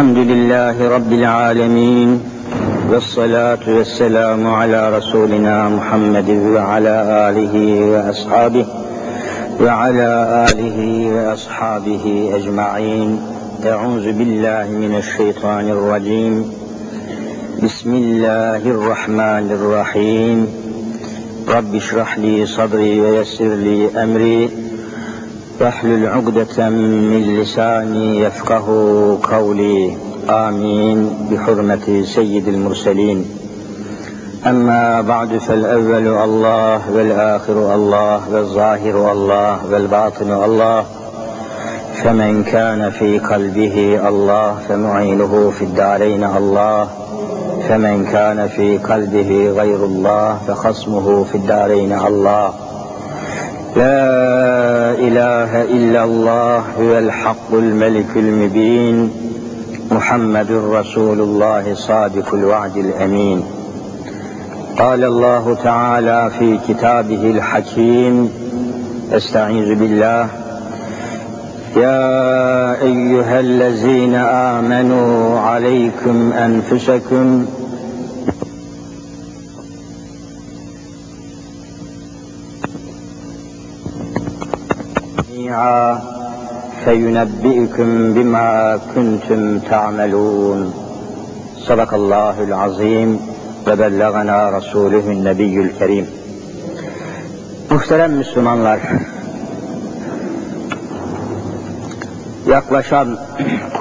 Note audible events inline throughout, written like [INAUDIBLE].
الحمد لله رب العالمين والصلاة والسلام على رسولنا محمد وعلى آله وأصحابه وعلى آله وأصحابه أجمعين. أعوذ بالله من الشيطان الرجيم. بسم الله الرحمن الرحيم. رب اشرح لي صدري ويسر لي أمري. واحلل عقدة من لساني يفقه قولي. آمين. بحرمة سيد المرسلين. أما بعد فالأول الله والآخر الله والظاهر الله والباطن الله. فمن كان في قلبه الله فمعينه في الدارين الله. فمن كان في قلبه غير الله فخصمه في الدارين الله. لا إله إلا الله هو الحق الملك المبين محمد رسول الله صادق الوعد الأمين. قال الله تعالى في كتابه الحكيم أستعيذ بالله. يا أيها الذين آمنوا عليكم أنفسكم جميعا فينبئكم بما كنتم تعملون صدق الله العظيم وبلغنا رسوله النبي الكريم Muhterem Müslümanlar, yaklaşan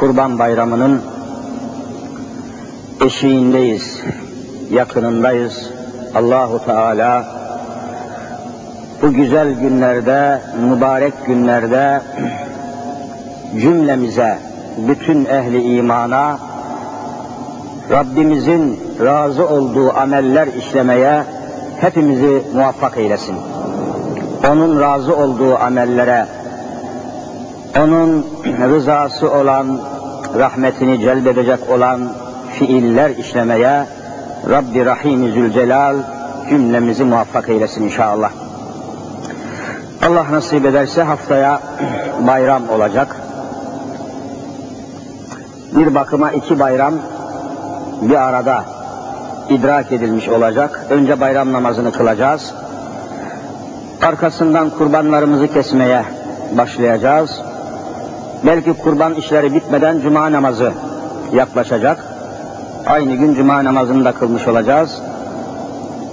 Kurban Bayramı'nın eşiğindeyiz, yakınındayız. Allahu Teala bu güzel günlerde, mübarek günlerde cümlemize, bütün ehli imana Rabbimizin razı olduğu ameller işlemeye hepimizi muvaffak eylesin. Onun razı olduğu amellere, onun rızası olan, rahmetini celbedecek olan fiiller işlemeye Rabbi Rahim Zülcelal cümlemizi muvaffak eylesin inşallah. Allah nasip ederse haftaya [CLEARS THROAT] bayram olacak. Bir bakıma iki bayram bir arada idrak edilmiş olacak. Önce bayram namazını kılacağız. Arkasından kurbanlarımızı kesmeye başlayacağız. Belki kurban işleri bitmeden cuma namazı yaklaşacak. Aynı gün cuma namazını da kılmış olacağız.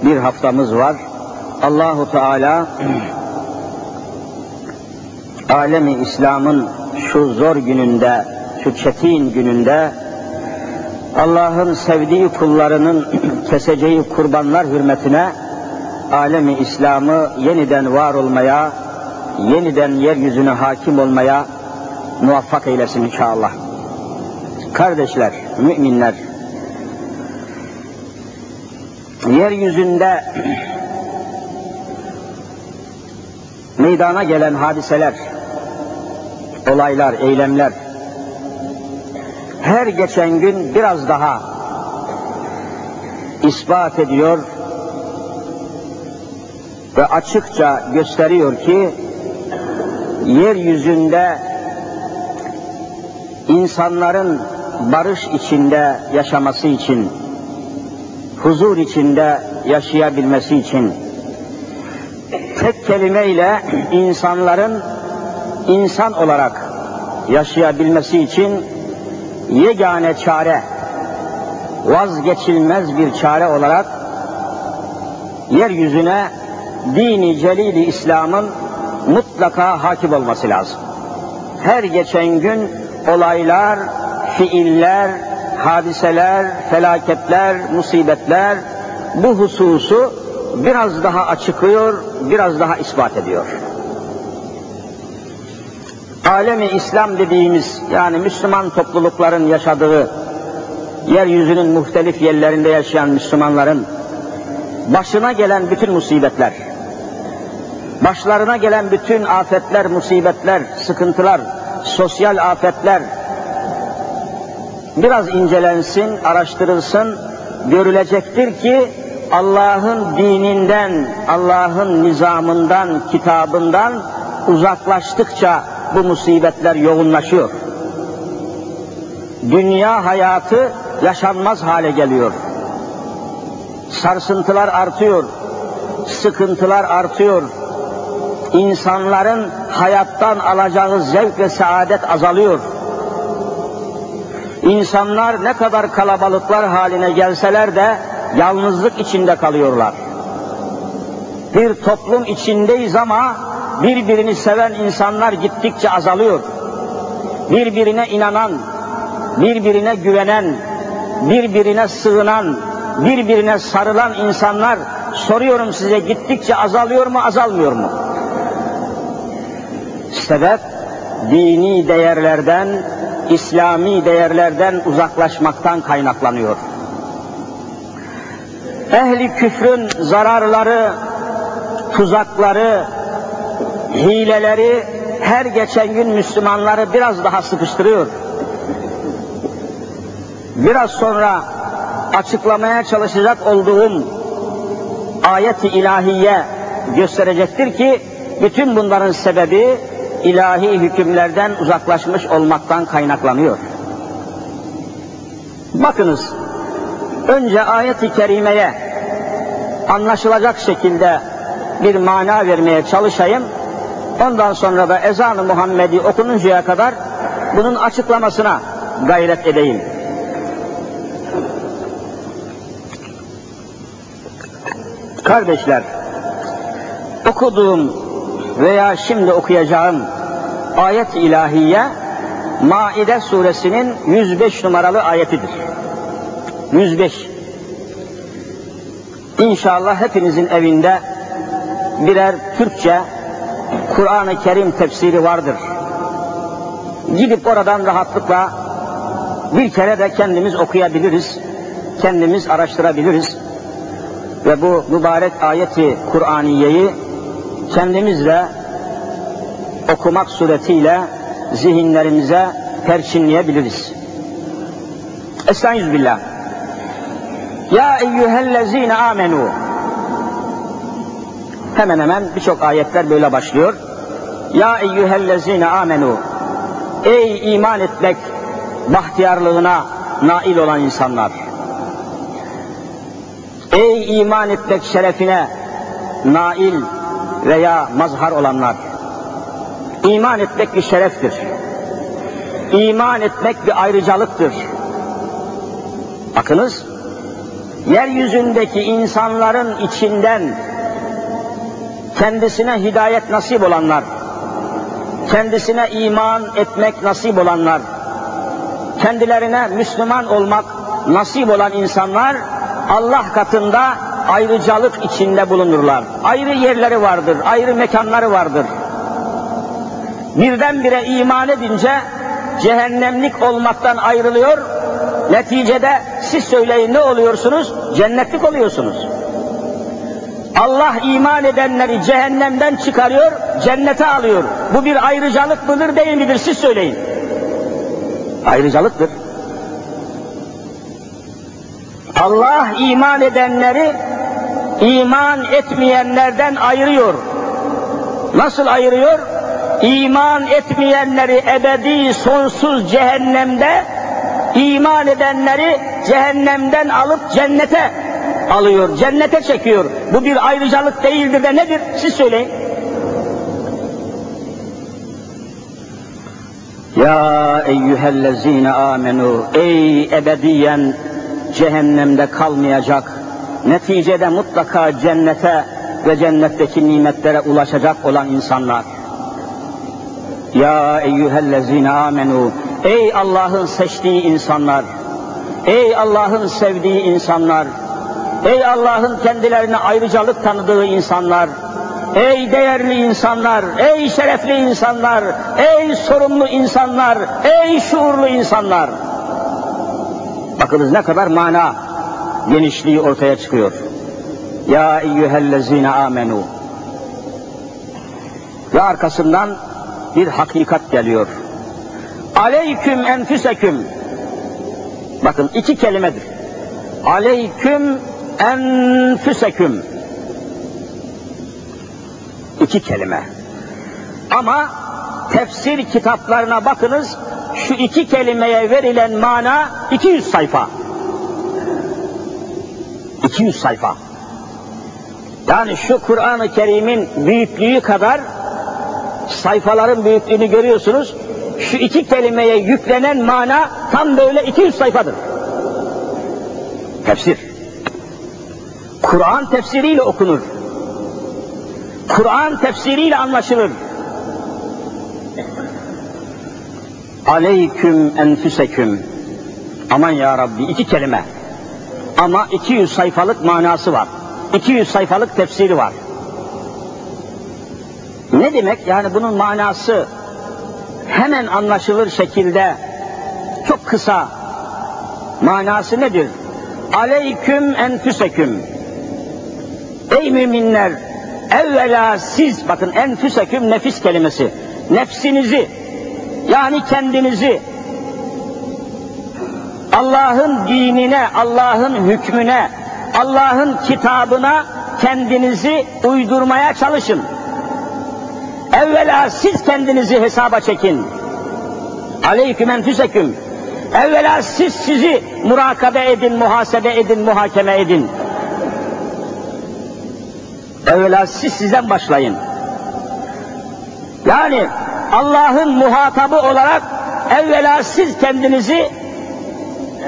Bir haftamız var. Allahu Teala [CLEARS THROAT] alemi İslam'ın şu zor gününde, şu çetin gününde Allah'ın sevdiği kullarının [CLEARS THROAT] keseceği kurbanlar hürmetine alemi İslam'ı yeniden var olmaya, yeniden yeryüzüne hakim olmaya muvaffak eylesin inşallah. Kardeşler, müminler, yeryüzünde [CLEARS THROAT] meydana gelen hadiseler, olaylar, eylemler. Her geçen gün biraz daha ispat ediyor ve açıkça gösteriyor ki yeryüzünde insanların barış içinde yaşaması için, huzur içinde yaşayabilmesi için tek kelimeyle insanların insan olarak yaşayabilmesi için yegane çare, vazgeçilmez bir çare olarak yeryüzüne dini celili İslam'ın mutlaka hakim olması lazım. Her geçen gün olaylar, fiiller, hadiseler, felaketler, musibetler bu hususu biraz daha açıklıyor, biraz daha ispat ediyor. Alemi İslam dediğimiz yani Müslüman toplulukların yaşadığı yeryüzünün muhtelif yerlerinde yaşayan Müslümanların başına gelen bütün musibetler, başlarına gelen bütün afetler, musibetler, sıkıntılar, sosyal afetler biraz incelensin, araştırılsın, görülecektir ki Allah'ın dininden, Allah'ın nizamından, kitabından uzaklaştıkça bu musibetler yoğunlaşıyor. dünya hayatı yaşanmaz hale geliyor. Sarsıntılar artıyor, sıkıntılar artıyor. İnsanların hayattan alacağı zevk ve saadet azalıyor. İnsanlar ne kadar kalabalıklar haline gelseler de yalnızlık içinde kalıyorlar. Bir toplum içindeyiz ama birbirini seven insanlar gittikçe azalıyor. Birbirine inanan, birbirine güvenen, birbirine sığınan, birbirine sarılan insanlar soruyorum size gittikçe azalıyor mu, azalmıyor mu? Sebep dini değerlerden, İslami değerlerden uzaklaşmaktan kaynaklanıyor. Ehli küfrün zararları, tuzakları, hileleri her geçen gün Müslümanları biraz daha sıkıştırıyor. Biraz sonra açıklamaya çalışacak olduğum ayet-i ilahiye gösterecektir ki bütün bunların sebebi ilahi hükümlerden uzaklaşmış olmaktan kaynaklanıyor. Bakınız, önce ayet-i kerimeye anlaşılacak şekilde bir mana vermeye çalışayım. Ondan sonra da ezan-ı Muhammedi okununcaya kadar bunun açıklamasına gayret edeyim. Kardeşler, okuduğum veya şimdi okuyacağım ayet ilahiye Maide suresinin 105 numaralı ayetidir. 105. İnşallah hepinizin evinde birer Türkçe Kur'an-ı Kerim tefsiri vardır. Gidip oradan rahatlıkla bir kere de kendimiz okuyabiliriz, kendimiz araştırabiliriz ve bu mübarek ayeti Kur'aniyeyi kendimizle okumak suretiyle zihinlerimize perçinleyebiliriz. Estağfirullah. Ya eyyühellezine amenu. Hemen hemen birçok ayetler böyle başlıyor. Ya eyyühellezine amenu. Ey iman etmek bahtiyarlığına nail olan insanlar. Ey iman etmek şerefine nail veya mazhar olanlar. İman etmek bir şereftir. İman etmek bir ayrıcalıktır. Bakınız, yeryüzündeki insanların içinden kendisine hidayet nasip olanlar, kendisine iman etmek nasip olanlar, kendilerine Müslüman olmak nasip olan insanlar Allah katında ayrıcalık içinde bulunurlar. Ayrı yerleri vardır, ayrı mekanları vardır. Birdenbire iman edince cehennemlik olmaktan ayrılıyor. Neticede siz söyleyin ne oluyorsunuz? Cennetlik oluyorsunuz. Allah iman edenleri cehennemden çıkarıyor, cennete alıyor. Bu bir ayrıcalık mıdır değil midir? Siz söyleyin. Ayrıcalıktır. Allah iman edenleri iman etmeyenlerden ayırıyor. Nasıl ayırıyor? İman etmeyenleri ebedi sonsuz cehennemde, iman edenleri cehennemden alıp cennete alıyor, cennete çekiyor. Bu bir ayrıcalık değildir de nedir? Siz söyleyin. Ya eyyühellezine amenu ey ebediyen cehennemde kalmayacak, neticede mutlaka cennete ve cennetteki nimetlere ulaşacak olan insanlar. Ya eyyühellezine amenu ey Allah'ın seçtiği insanlar, ey Allah'ın sevdiği insanlar, ey Allah'ın kendilerine ayrıcalık tanıdığı insanlar, ey değerli insanlar, ey şerefli insanlar, ey sorumlu insanlar, ey şuurlu insanlar. Bakınız ne kadar mana genişliği ortaya çıkıyor. Ya eyyühellezine amenu. Ve arkasından bir hakikat geliyor. Aleyküm enfüseküm. Bakın iki kelimedir. Aleyküm enfüseküm. İki kelime. Ama tefsir kitaplarına bakınız şu iki kelimeye verilen mana 200 sayfa. 200 sayfa. Yani şu Kur'an-ı Kerim'in büyüklüğü kadar sayfaların büyüklüğünü görüyorsunuz. Şu iki kelimeye yüklenen mana tam böyle 200 sayfadır. Tefsir. Kur'an tefsiriyle okunur. Kur'an tefsiriyle anlaşılır. Aleyküm enfüseküm. Aman ya Rabbi iki kelime. Ama 200 sayfalık manası var. 200 sayfalık tefsiri var. Ne demek? Yani bunun manası hemen anlaşılır şekilde çok kısa manası nedir? Aleyküm enfüseküm. Ey müminler evvela siz bakın enfüseküm nefis kelimesi. Nefsinizi yani kendinizi Allah'ın dinine, Allah'ın hükmüne, Allah'ın kitabına kendinizi uydurmaya çalışın. Evvela siz kendinizi hesaba çekin. Aleyküm enfüseküm. Evvela siz sizi murakabe edin, muhasebe edin, muhakeme edin. Evvela siz sizden başlayın. Yani Allah'ın muhatabı olarak evvela siz kendinizi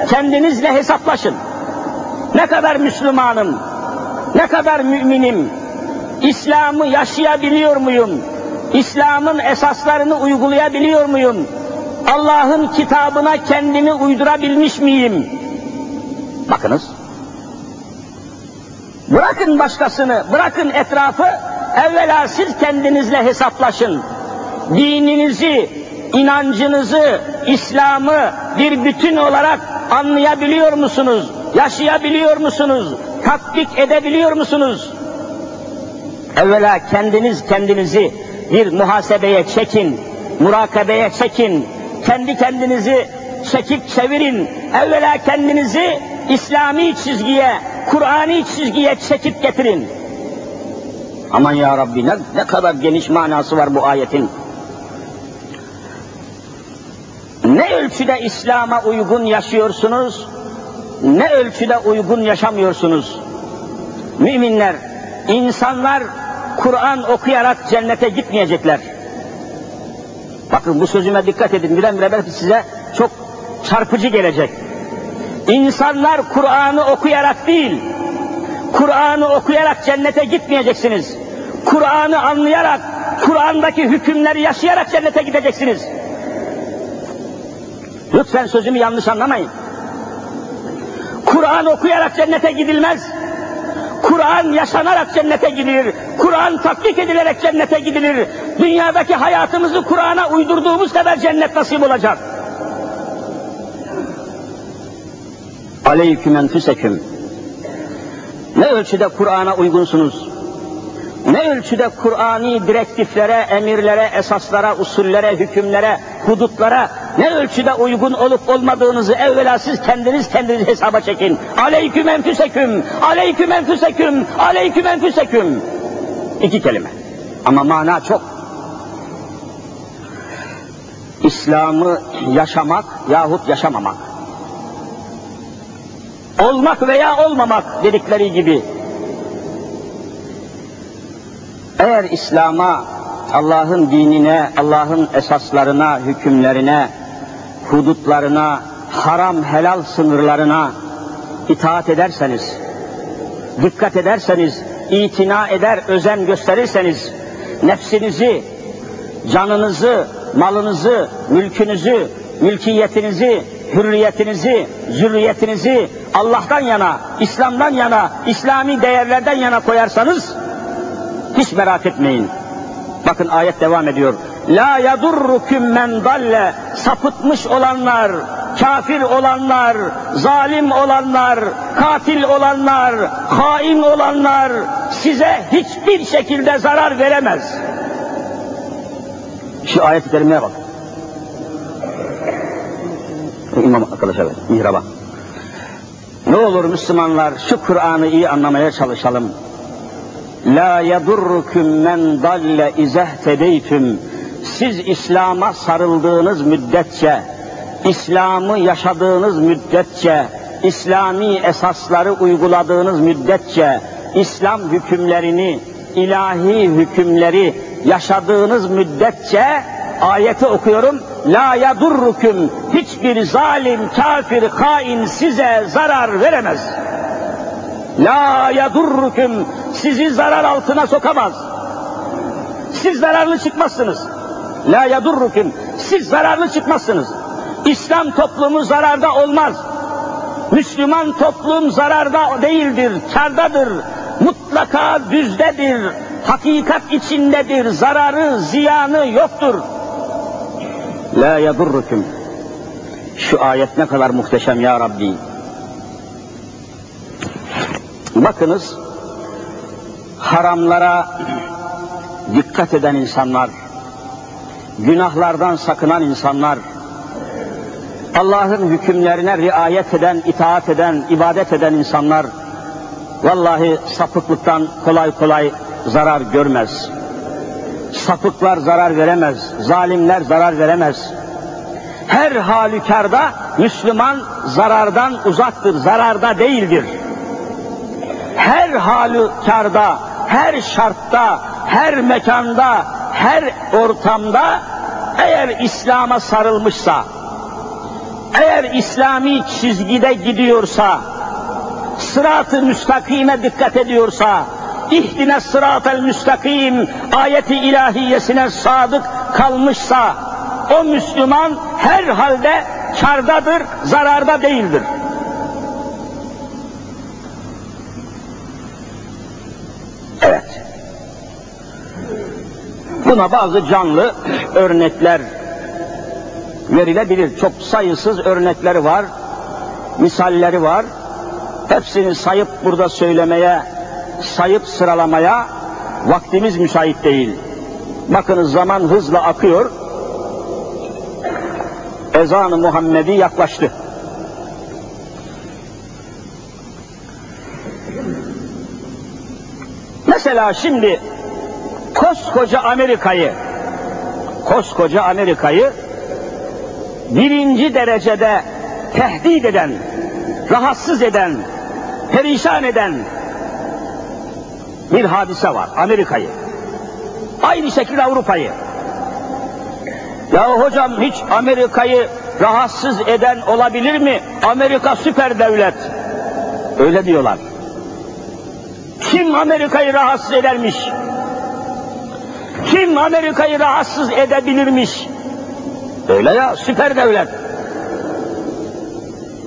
kendinizle hesaplaşın. Ne kadar Müslümanım, ne kadar müminim, İslam'ı yaşayabiliyor muyum? İslam'ın esaslarını uygulayabiliyor muyum? Allah'ın kitabına kendimi uydurabilmiş miyim? Bakınız. Bırakın başkasını, bırakın etrafı, evvela siz kendinizle hesaplaşın. Dininizi, inancınızı, İslam'ı bir bütün olarak anlayabiliyor musunuz? Yaşayabiliyor musunuz? Tatbik edebiliyor musunuz? Evvela kendiniz kendinizi bir muhasebeye çekin, murakabeye çekin, kendi kendinizi çekip çevirin. Evvela kendinizi İslami çizgiye, Kur'ani çizgiye çekip getirin. Aman ya Rabbi ne, ne kadar geniş manası var bu ayetin. Ne ölçüde İslam'a uygun yaşıyorsunuz, ne ölçüde uygun yaşamıyorsunuz. Müminler, insanlar Kur'an okuyarak cennete gitmeyecekler. Bakın bu sözüme dikkat edin, birdenbire belki size çok çarpıcı gelecek. İnsanlar Kur'an'ı okuyarak değil, Kur'an'ı okuyarak cennete gitmeyeceksiniz. Kur'an'ı anlayarak, Kur'an'daki hükümleri yaşayarak cennete gideceksiniz. Lütfen sözümü yanlış anlamayın. Kur'an okuyarak cennete gidilmez. Kur'an yaşanarak cennete gidilir. Kur'an tatbik edilerek cennete gidilir. Dünyadaki hayatımızı Kur'an'a uydurduğumuz kadar cennet nasip olacak. Aleyküm enfüseküm. Ne ölçüde Kur'an'a uygunsunuz? Ne ölçüde Kur'ani direktiflere, emirlere, esaslara, usullere, hükümlere, hudutlara ne ölçüde uygun olup olmadığınızı evvela siz kendiniz kendiniz hesaba çekin. Aleyküm enfüseküm, aleyküm enfüseküm, aleyküm enfüseküm. İki kelime. Ama mana çok. İslam'ı yaşamak yahut yaşamamak. Olmak veya olmamak dedikleri gibi. Eğer İslam'a, Allah'ın dinine, Allah'ın esaslarına, hükümlerine, hudutlarına, haram helal sınırlarına itaat ederseniz, dikkat ederseniz, itina eder, özen gösterirseniz, nefsinizi, canınızı, malınızı, mülkünüzü, mülkiyetinizi, hürriyetinizi, zürriyetinizi Allah'tan yana, İslam'dan yana, İslami değerlerden yana koyarsanız, hiç merak etmeyin. Bakın ayet devam ediyor. La yadurrukum men dalle sapıtmış olanlar, kafir olanlar, zalim olanlar, katil olanlar, hain olanlar size hiçbir şekilde zarar veremez. Şu ayet-i kerimeye bak. İmam arkadaşlar, mihraba. Ne olur Müslümanlar şu Kur'an'ı iyi anlamaya çalışalım. La yadurrukum men dalle izehtedeytüm. Siz İslam'a sarıldığınız müddetçe, İslam'ı yaşadığınız müddetçe, İslami esasları uyguladığınız müddetçe, İslam hükümlerini, ilahi hükümleri yaşadığınız müddetçe ayeti okuyorum. La yadurrukum hiçbir zalim, kafir, hain size zarar veremez. La yadurrukum sizi zarar altına sokamaz. Siz zararlı çıkmazsınız. La yadurrukum siz zararlı çıkmazsınız. İslam toplumu zararda olmaz. Müslüman toplum zararda değildir, kardadır. Mutlaka düzdedir, hakikat içindedir, zararı, ziyanı yoktur. La yadurrukum. Şu ayet ne kadar muhteşem ya Rabbi. Bakınız, haramlara dikkat eden insanlar, günahlardan sakınan insanlar, Allah'ın hükümlerine riayet eden, itaat eden, ibadet eden insanlar, vallahi sapıklıktan kolay kolay zarar görmez. Sapıklar zarar veremez, zalimler zarar veremez. Her halükarda Müslüman zarardan uzaktır, zararda değildir. Her halükarda, her şartta, her mekanda, her ortamda eğer İslam'a sarılmışsa, eğer İslami çizgide gidiyorsa, sırat-ı müstakime dikkat ediyorsa, ihdine sırat-ı müstakim ayeti ilahiyesine sadık kalmışsa, o Müslüman her halde kardadır, zararda değildir. Evet. Buna bazı canlı örnekler verilebilir. Çok sayısız örnekleri var, misalleri var. Hepsini sayıp burada söylemeye, sayıp sıralamaya vaktimiz müsait değil. Bakınız zaman hızla akıyor. Ezan-ı Muhammedi yaklaştı. Mesela şimdi koskoca Amerika'yı koskoca Amerika'yı birinci derecede tehdit eden, rahatsız eden, perişan eden bir hadise var Amerika'yı. Aynı şekilde Avrupa'yı. Ya hocam hiç Amerika'yı rahatsız eden olabilir mi? Amerika süper devlet. Öyle diyorlar. Kim Amerika'yı rahatsız edermiş? Kim Amerika'yı rahatsız edebilirmiş? Öyle ya süper devlet.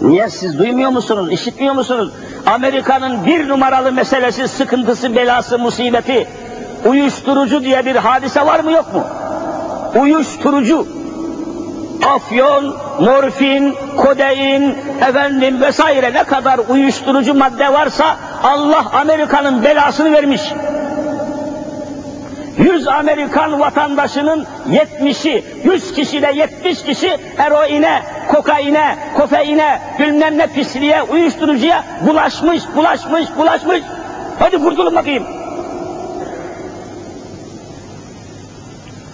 Niye siz duymuyor musunuz, işitmiyor musunuz? Amerika'nın bir numaralı meselesi, sıkıntısı, belası, musibeti, uyuşturucu diye bir hadise var mı yok mu? Uyuşturucu. Afyon, morfin, kodein, efendim vesaire ne kadar uyuşturucu madde varsa Allah Amerika'nın belasını vermiş. 100 Amerikan vatandaşının 70'i, 100 kişide 70 kişi eroine, kokaine, kofeine, bilmem ne pisliğe, uyuşturucuya bulaşmış, bulaşmış, bulaşmış. Hadi kurtulun bakayım.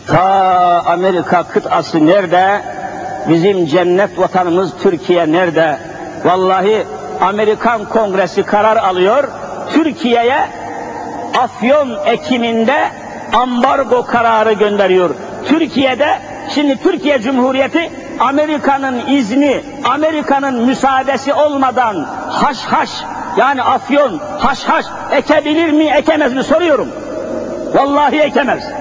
Ta Amerika kıtası nerede? Bizim cennet vatanımız Türkiye nerede? Vallahi Amerikan Kongresi karar alıyor. Türkiye'ye afyon ekiminde ambargo kararı gönderiyor. Türkiye'de şimdi Türkiye Cumhuriyeti Amerika'nın izni, Amerika'nın müsaadesi olmadan haş haş yani afyon haş haş ekebilir mi ekemez mi soruyorum. Vallahi ekemez.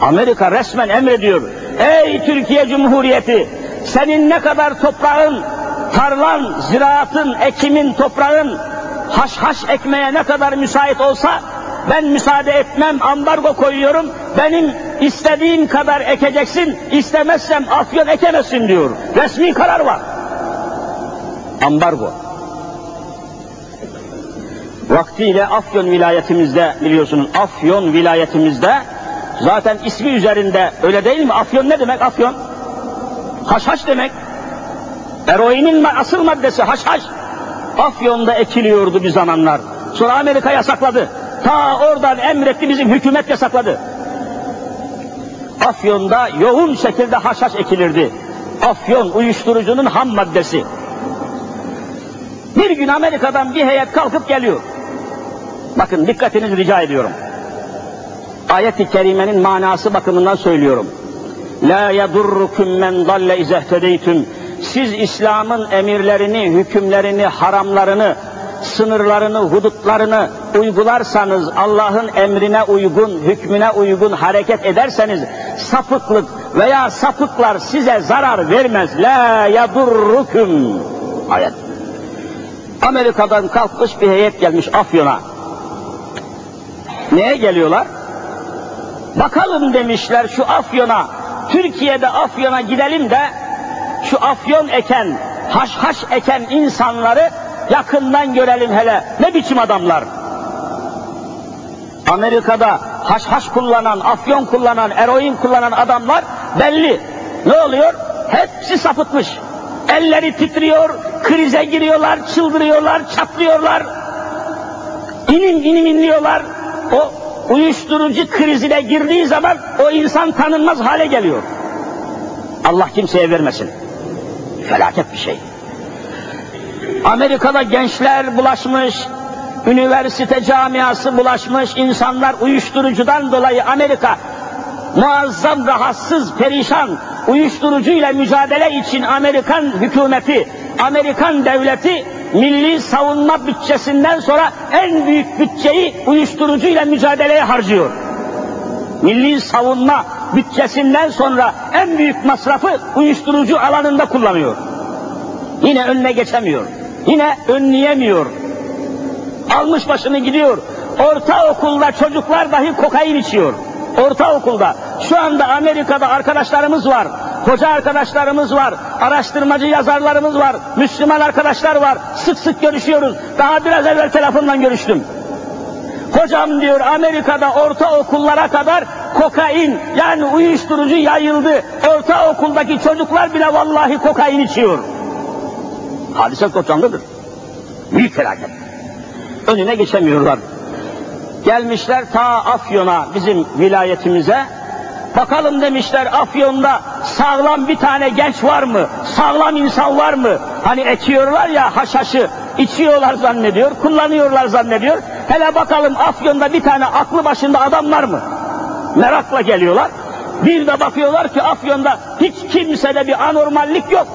Amerika resmen emrediyor. Ey Türkiye Cumhuriyeti senin ne kadar toprağın, tarlan, ziraatın, ekimin, toprağın haş haş ekmeye ne kadar müsait olsa ben müsaade etmem, ambargo koyuyorum, benim istediğim kadar ekeceksin, istemezsem afyon ekemezsin diyor. Resmi karar var. Ambargo. Vaktiyle Afyon vilayetimizde biliyorsunuz, Afyon vilayetimizde zaten ismi üzerinde öyle değil mi? Afyon ne demek Afyon? Haşhaş demek. Eroinin asıl maddesi haşhaş. Afyon'da ekiliyordu bir zamanlar. Sonra Amerika yasakladı. Ta oradan emretti bizim hükümet yasakladı. Afyon'da yoğun şekilde haşhaş ekilirdi. Afyon uyuşturucunun ham maddesi. Bir gün Amerika'dan bir heyet kalkıp geliyor. Bakın dikkatinizi rica ediyorum. Ayet-i kerimenin manası bakımından söylüyorum. La yadurrukum men dalle izehtedeytüm. Siz İslam'ın emirlerini, hükümlerini, haramlarını, sınırlarını, hudutlarını uygularsanız, Allah'ın emrine uygun, hükmüne uygun hareket ederseniz, sapıklık veya sapıklar size zarar vermez. La yadurrukum. Ayet. Amerika'dan kalkmış bir heyet gelmiş Afyon'a. Neye geliyorlar? Bakalım demişler şu Afyon'a, Türkiye'de Afyon'a gidelim de şu Afyon eken, haşhaş eken insanları yakından görelim hele. Ne biçim adamlar? Amerika'da haşhaş kullanan, afyon kullanan, eroin kullanan adamlar belli. Ne oluyor? Hepsi sapıtmış. Elleri titriyor, krize giriyorlar, çıldırıyorlar, çatlıyorlar. İnim inim inliyorlar. O uyuşturucu krizine girdiği zaman o insan tanınmaz hale geliyor. Allah kimseye vermesin. Felaket bir şey. Amerika'da gençler bulaşmış, üniversite camiası bulaşmış, insanlar uyuşturucudan dolayı Amerika muazzam rahatsız, perişan, uyuşturucuyla mücadele için Amerikan hükümeti, Amerikan devleti milli savunma bütçesinden sonra en büyük bütçeyi uyuşturucuyla mücadeleye harcıyor. Milli savunma bütçesinden sonra en büyük masrafı uyuşturucu alanında kullanıyor. Yine önüne geçemiyor. Yine önleyemiyor. Almış başını gidiyor. Ortaokulda çocuklar dahi kokain içiyor. Ortaokulda. Şu anda Amerika'da arkadaşlarımız var. Hoca arkadaşlarımız var. Araştırmacı yazarlarımız var. Müslüman arkadaşlar var. Sık sık görüşüyoruz. Daha biraz evvel telefonla görüştüm. Hocam diyor Amerika'da ortaokullara kadar kokain yani uyuşturucu yayıldı. Ortaokuldaki çocuklar bile vallahi kokain içiyor. Hadise koçanlıdır. Büyük felaket. Önüne geçemiyorlar. Gelmişler ta Afyon'a bizim vilayetimize. Bakalım demişler Afyon'da sağlam bir tane genç var mı? Sağlam insan var mı? Hani ekiyorlar ya haşhaşı, içiyorlar zannediyor, kullanıyorlar zannediyor. Hele bakalım Afyon'da bir tane aklı başında adam var mı? Merakla geliyorlar. Bir de bakıyorlar ki Afyon'da hiç kimsede bir anormallik yok.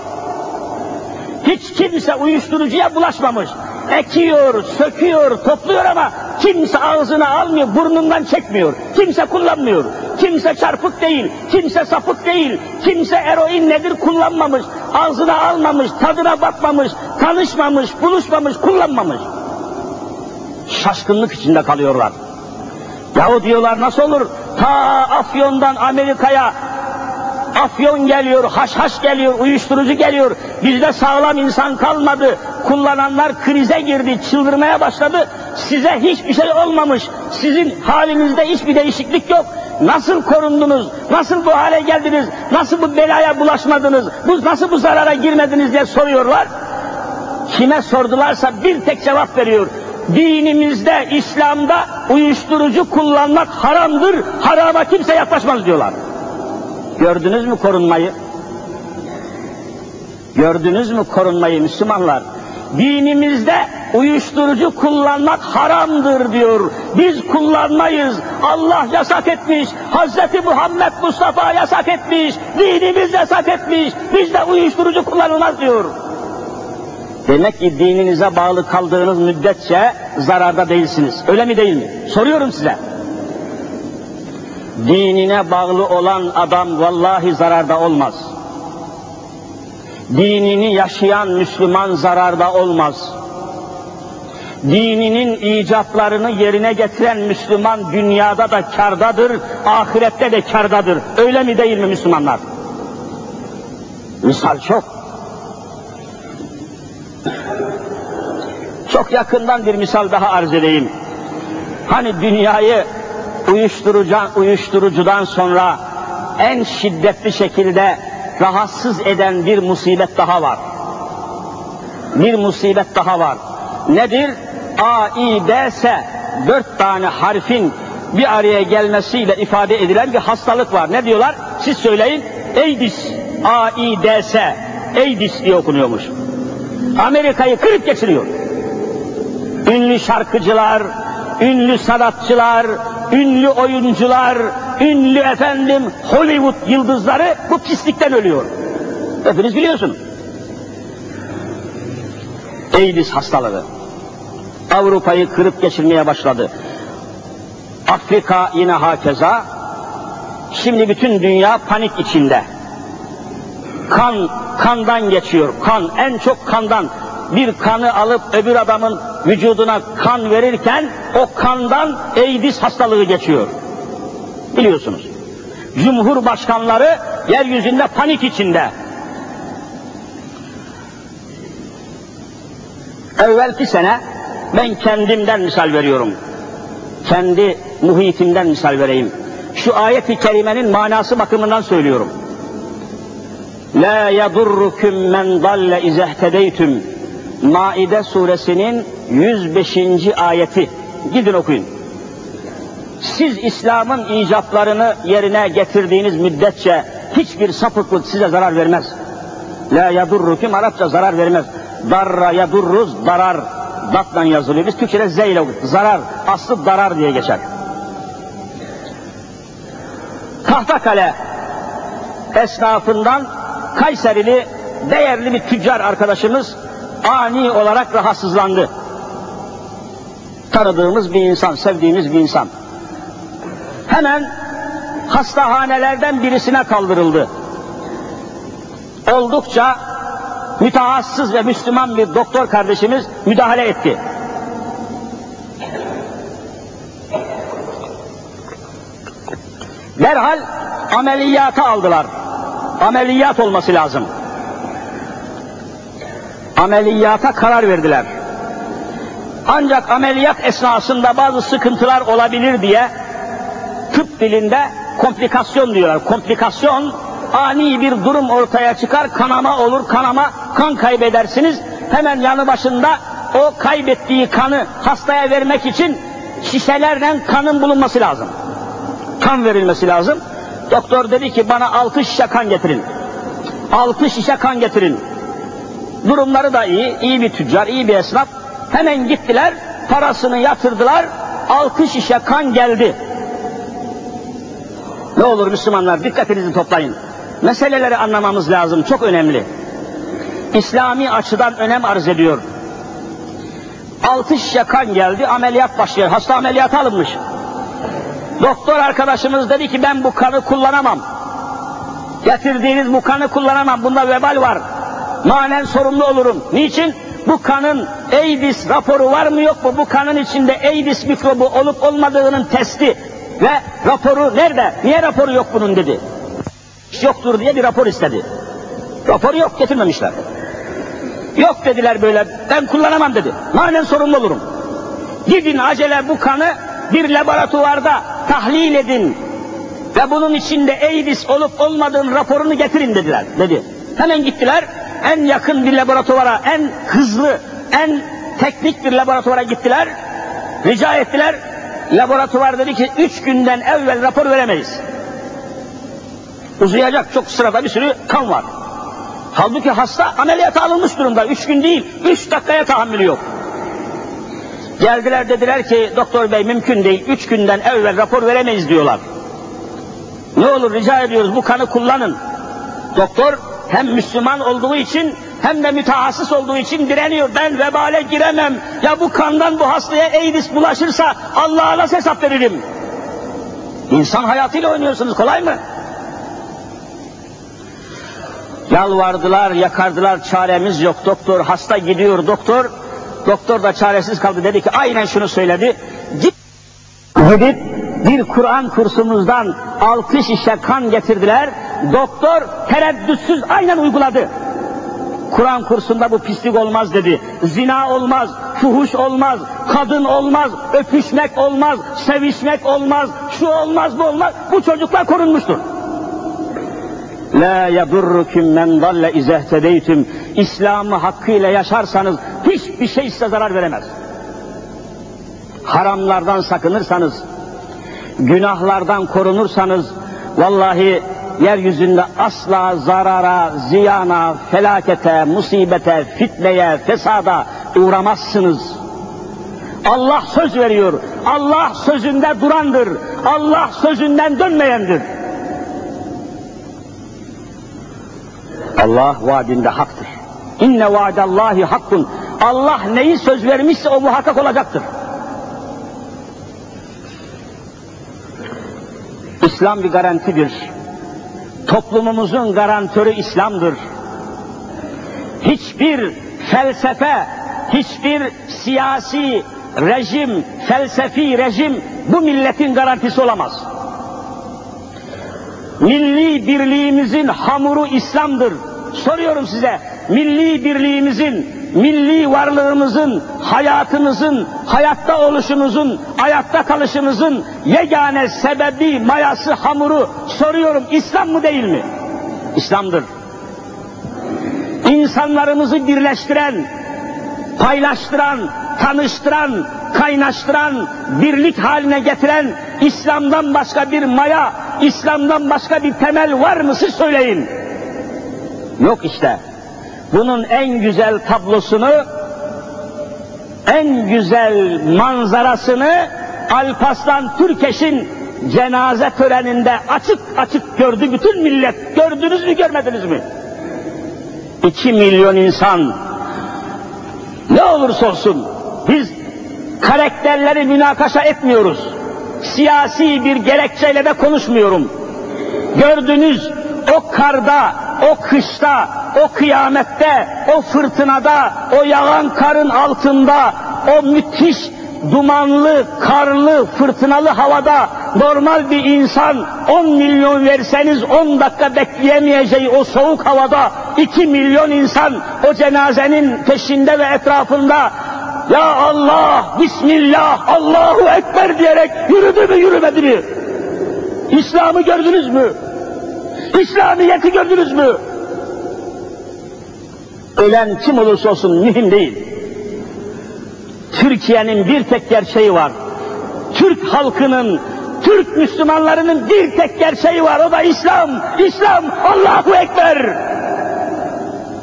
Hiç kimse uyuşturucuya bulaşmamış. Ekiyor, söküyor, topluyor ama kimse ağzına almıyor, burnundan çekmiyor. Kimse kullanmıyor. Kimse çarpık değil, kimse sapık değil, kimse eroin nedir kullanmamış, ağzına almamış, tadına bakmamış, tanışmamış, buluşmamış, kullanmamış. Şaşkınlık içinde kalıyorlar. Yahu diyorlar nasıl olur? Ta Afyon'dan Amerika'ya afyon geliyor, haşhaş geliyor, uyuşturucu geliyor. Bizde sağlam insan kalmadı. Kullananlar krize girdi, çıldırmaya başladı. Size hiçbir şey olmamış. Sizin halinizde hiçbir değişiklik yok. Nasıl korundunuz? Nasıl bu hale geldiniz? Nasıl bu belaya bulaşmadınız? Bu nasıl bu zarara girmediniz diye soruyorlar. Kime sordularsa bir tek cevap veriyor. Dinimizde, İslam'da uyuşturucu kullanmak haramdır. Harama kimse yaklaşmaz diyorlar. Gördünüz mü korunmayı? Gördünüz mü korunmayı Müslümanlar? Dinimizde uyuşturucu kullanmak haramdır diyor. Biz kullanmayız. Allah yasak etmiş. Hazreti Muhammed Mustafa yasak etmiş. Dinimiz yasak etmiş. Bizde uyuşturucu kullanılmaz diyor. Demek ki dininize bağlı kaldığınız müddetçe zararda değilsiniz. Öyle mi değil mi? Soruyorum size. Dinine bağlı olan adam vallahi zararda olmaz. Dinini yaşayan Müslüman zararda olmaz. Dininin icatlarını yerine getiren Müslüman dünyada da kardadır, ahirette de kardadır. Öyle mi değil mi Müslümanlar? Misal çok. Çok yakından bir misal daha arz edeyim. Hani dünyayı uyuşturucudan, uyuşturucudan sonra en şiddetli şekilde rahatsız eden bir musibet daha var. Bir musibet daha var. Nedir? A, I, D, S dört tane harfin bir araya gelmesiyle ifade edilen bir hastalık var. Ne diyorlar? Siz söyleyin. AIDS. AIDS, AIDS diye okunuyormuş. Amerika'yı kırıp geçiriyor. Ünlü şarkıcılar, ünlü sanatçılar, ünlü oyuncular, ünlü efendim Hollywood yıldızları bu pislikten ölüyor. Hepiniz biliyorsunuz. AIDS hastalığı. Avrupa'yı kırıp geçirmeye başladı. Afrika yine hakeza. Şimdi bütün dünya panik içinde. Kan, kandan geçiyor. Kan, en çok kandan. Bir kanı alıp öbür adamın vücuduna kan verirken o kandan AIDS hastalığı geçiyor. Biliyorsunuz. Cumhurbaşkanları yeryüzünde panik içinde. Evvelki sene ben kendimden misal veriyorum. Kendi muhitimden misal vereyim. Şu ayet-i kerimenin manası bakımından söylüyorum. La yadurrukum men dalle izehtedeytüm. Maide suresinin 105. ayeti. Gidin okuyun. Siz İslam'ın icaplarını yerine getirdiğiniz müddetçe hiçbir sapıklık size zarar vermez. La yadurrukum Arapça zarar vermez. Darra yadurruz darar. Datla yazılıyor. Biz Türkçe'de Z ile. Zarar. Aslı darar diye geçer. Tahtakale esnafından Kayserili değerli bir tüccar arkadaşımız ani olarak rahatsızlandı. Tanıdığımız bir insan, sevdiğimiz bir insan. Hemen hastahanelerden birisine kaldırıldı. Oldukça mütehassız ve Müslüman bir doktor kardeşimiz müdahale etti. Derhal ameliyata aldılar. Ameliyat olması lazım. Ameliyata karar verdiler. Ancak ameliyat esnasında bazı sıkıntılar olabilir diye tıp dilinde komplikasyon diyorlar. Komplikasyon ani bir durum ortaya çıkar, kanama olur, kanama, kan kaybedersiniz. Hemen yanı başında o kaybettiği kanı hastaya vermek için şişelerle kanın bulunması lazım. Kan verilmesi lazım. Doktor dedi ki bana altı şişe kan getirin. Altı şişe kan getirin. Durumları da iyi, iyi bir tüccar, iyi bir esnaf. Hemen gittiler, parasını yatırdılar, altı şişe kan geldi. Ne olur Müslümanlar dikkatinizi toplayın. Meseleleri anlamamız lazım, çok önemli. İslami açıdan önem arz ediyor. Altı şişe kan geldi, ameliyat başlıyor. Hasta ameliyata alınmış. Doktor arkadaşımız dedi ki ben bu kanı kullanamam. Getirdiğiniz bu kanı kullanamam. Bunda vebal var. Manen sorumlu olurum. Niçin? Bu kanın AIDS raporu var mı yok mu? Bu kanın içinde AIDS mikrobu olup olmadığının testi ve raporu nerede? Niye raporu yok bunun dedi. Yoktur diye bir rapor istedi. Raporu yok getirmemişler. Yok dediler böyle ben kullanamam dedi. Manen sorumlu olurum. Gidin acele bu kanı bir laboratuvarda tahlil edin ve bunun içinde AIDS olup olmadığın raporunu getirin dediler dedi. Hemen gittiler en yakın bir laboratuvara en hızlı en teknik bir laboratuvara gittiler rica ettiler laboratuvar dedi ki üç günden evvel rapor veremeyiz. Uzayacak çok sırada bir sürü kan var. Halbuki hasta ameliyata alınmış durumda. Üç gün değil, üç dakikaya tahammülü yok. Geldiler dediler ki doktor bey mümkün değil, üç günden evvel rapor veremeyiz diyorlar. Ne olur rica ediyoruz bu kanı kullanın. Doktor hem Müslüman olduğu için hem de mütehassıs olduğu için direniyor. Ben vebale giremem. Ya bu kandan bu hastaya AIDS bulaşırsa Allah'a nasıl hesap veririm? İnsan hayatıyla oynuyorsunuz kolay mı? Yalvardılar, yakardılar, çaremiz yok doktor, hasta gidiyor doktor. Doktor da çaresiz kaldı dedi ki aynen şunu söyledi. Git gidip bir Kur'an kursumuzdan altı şişe kan getirdiler. Doktor tereddütsüz aynen uyguladı. Kur'an kursunda bu pislik olmaz dedi. Zina olmaz, fuhuş olmaz, kadın olmaz, öpüşmek olmaz, sevişmek olmaz, şu olmaz bu olmaz. Bu çocuklar korunmuştur. La yadurrukum men dalle izehtedeytüm. İslam'ı hakkıyla yaşarsanız hiçbir şey size zarar veremez. Haramlardan sakınırsanız, günahlardan korunursanız, vallahi yeryüzünde asla zarara, ziyana, felakete, musibete, fitneye, fesada uğramazsınız. Allah söz veriyor. Allah sözünde durandır. Allah sözünden dönmeyendir. Allah vaadinde haktır. İnne vaadallahi hakkun. Allah neyi söz vermişse o muhakkak olacaktır. İslam bir garantidir. Toplumumuzun garantörü İslam'dır. Hiçbir felsefe, hiçbir siyasi rejim, felsefi rejim bu milletin garantisi olamaz. Milli birliğimizin hamuru İslam'dır. Soruyorum size, milli birliğimizin, milli varlığımızın, hayatımızın, hayatta oluşumuzun, hayatta kalışımızın yegane sebebi, mayası, hamuru soruyorum İslam mı değil mi? İslam'dır. İnsanlarımızı birleştiren, paylaştıran, tanıştıran, kaynaştıran, birlik haline getiren İslam'dan başka bir maya, İslam'dan başka bir temel var mı siz söyleyin. Yok işte. Bunun en güzel tablosunu, en güzel manzarasını Alparslan Türkeş'in cenaze töreninde açık açık gördü bütün millet. Gördünüz mü görmediniz mi? İki milyon insan ne olursa olsun biz karakterleri münakaşa etmiyoruz. Siyasi bir gerekçeyle de konuşmuyorum. Gördünüz o karda, o kışta, o kıyamette, o fırtınada, o yağan karın altında, o müthiş dumanlı, karlı, fırtınalı havada normal bir insan 10 milyon verseniz 10 dakika bekleyemeyeceği o soğuk havada 2 milyon insan o cenazenin peşinde ve etrafında ya Allah, Bismillah, Allahu Ekber diyerek yürüdü mü yürümedi mi? İslam'ı gördünüz mü? İslamiyet'i gördünüz mü? Ölen kim olursa olsun mühim değil. Türkiye'nin bir tek gerçeği var. Türk halkının, Türk Müslümanlarının bir tek gerçeği var. O da İslam. İslam. Allahu Ekber.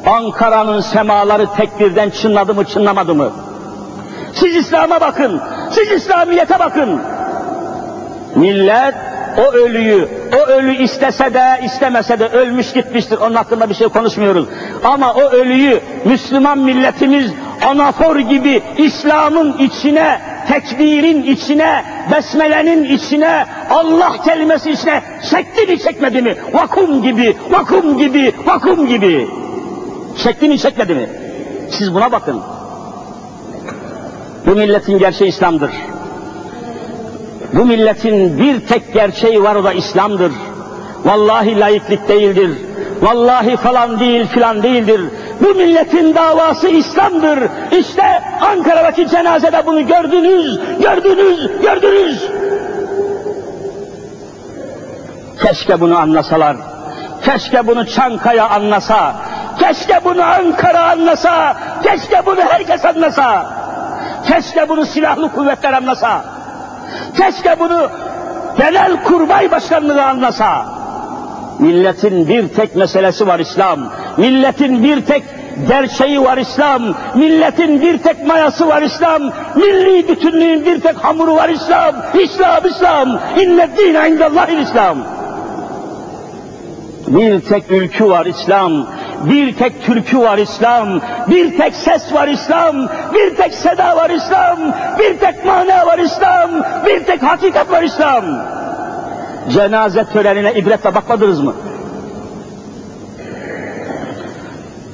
Ankara'nın semaları tekbirden çınladı mı çınlamadı mı? Siz İslam'a bakın. Siz İslamiyet'e bakın. Millet o ölüyü, o ölü istese de istemese de ölmüş gitmiştir. Onun hakkında bir şey konuşmuyoruz. Ama o ölüyü Müslüman milletimiz anafor gibi İslam'ın içine, tekbirin içine, besmelenin içine, Allah kelimesi içine çekti mi çekmedi mi? Vakum gibi, vakum gibi, vakum gibi. Çekti mi çekmedi mi? Siz buna bakın. Bu milletin gerçeği İslam'dır. Bu milletin bir tek gerçeği var o da İslam'dır. Vallahi layıklık değildir. Vallahi falan değil filan değildir. Bu milletin davası İslam'dır. İşte Ankara'daki cenazede bunu gördünüz, gördünüz, gördünüz. Keşke bunu anlasalar. Keşke bunu Çankaya anlasa. Keşke bunu Ankara anlasa. Keşke bunu herkes anlasa. Keşke bunu silahlı kuvvetler anlasa. Keşke bunu genel kurmay başkanlığı anlasa. Milletin bir tek meselesi var İslam. Milletin bir tek gerçeği var İslam. Milletin bir tek mayası var İslam. Milli bütünlüğün bir tek hamuru var İslam. İslam, İslam. İnne dine indallahil İslam. Bir tek ülkü var İslam. Bir tek türkü var İslam, bir tek ses var İslam, bir tek seda var İslam, bir tek mana var İslam, bir tek hakikat var İslam. Cenaze törenine ibretle bakmadınız mı?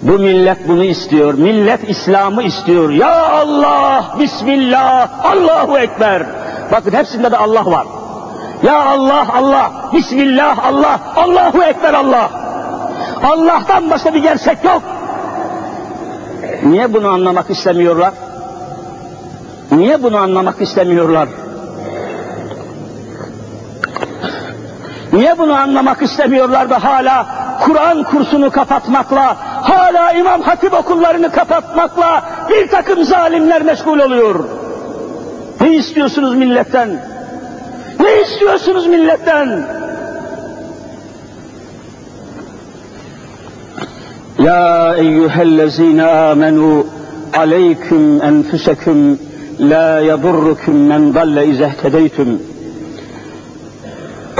Bu millet bunu istiyor. Millet İslam'ı istiyor. Ya Allah, Bismillah, Allahu Ekber. Bakın hepsinde de Allah var. Ya Allah, Allah, Bismillah, Allah, Allahu Ekber, Allah. Allah'tan başka bir gerçek yok. Niye bunu anlamak istemiyorlar? Niye bunu anlamak istemiyorlar? Niye bunu anlamak istemiyorlar da hala Kur'an kursunu kapatmakla, hala İmam Hatip okullarını kapatmakla bir takım zalimler meşgul oluyor? Ne istiyorsunuz milletten? Ne istiyorsunuz milletten? Ya eyyühellezine amenu aleyküm enfüseküm la yadurrukum men dalle izehtedeytüm.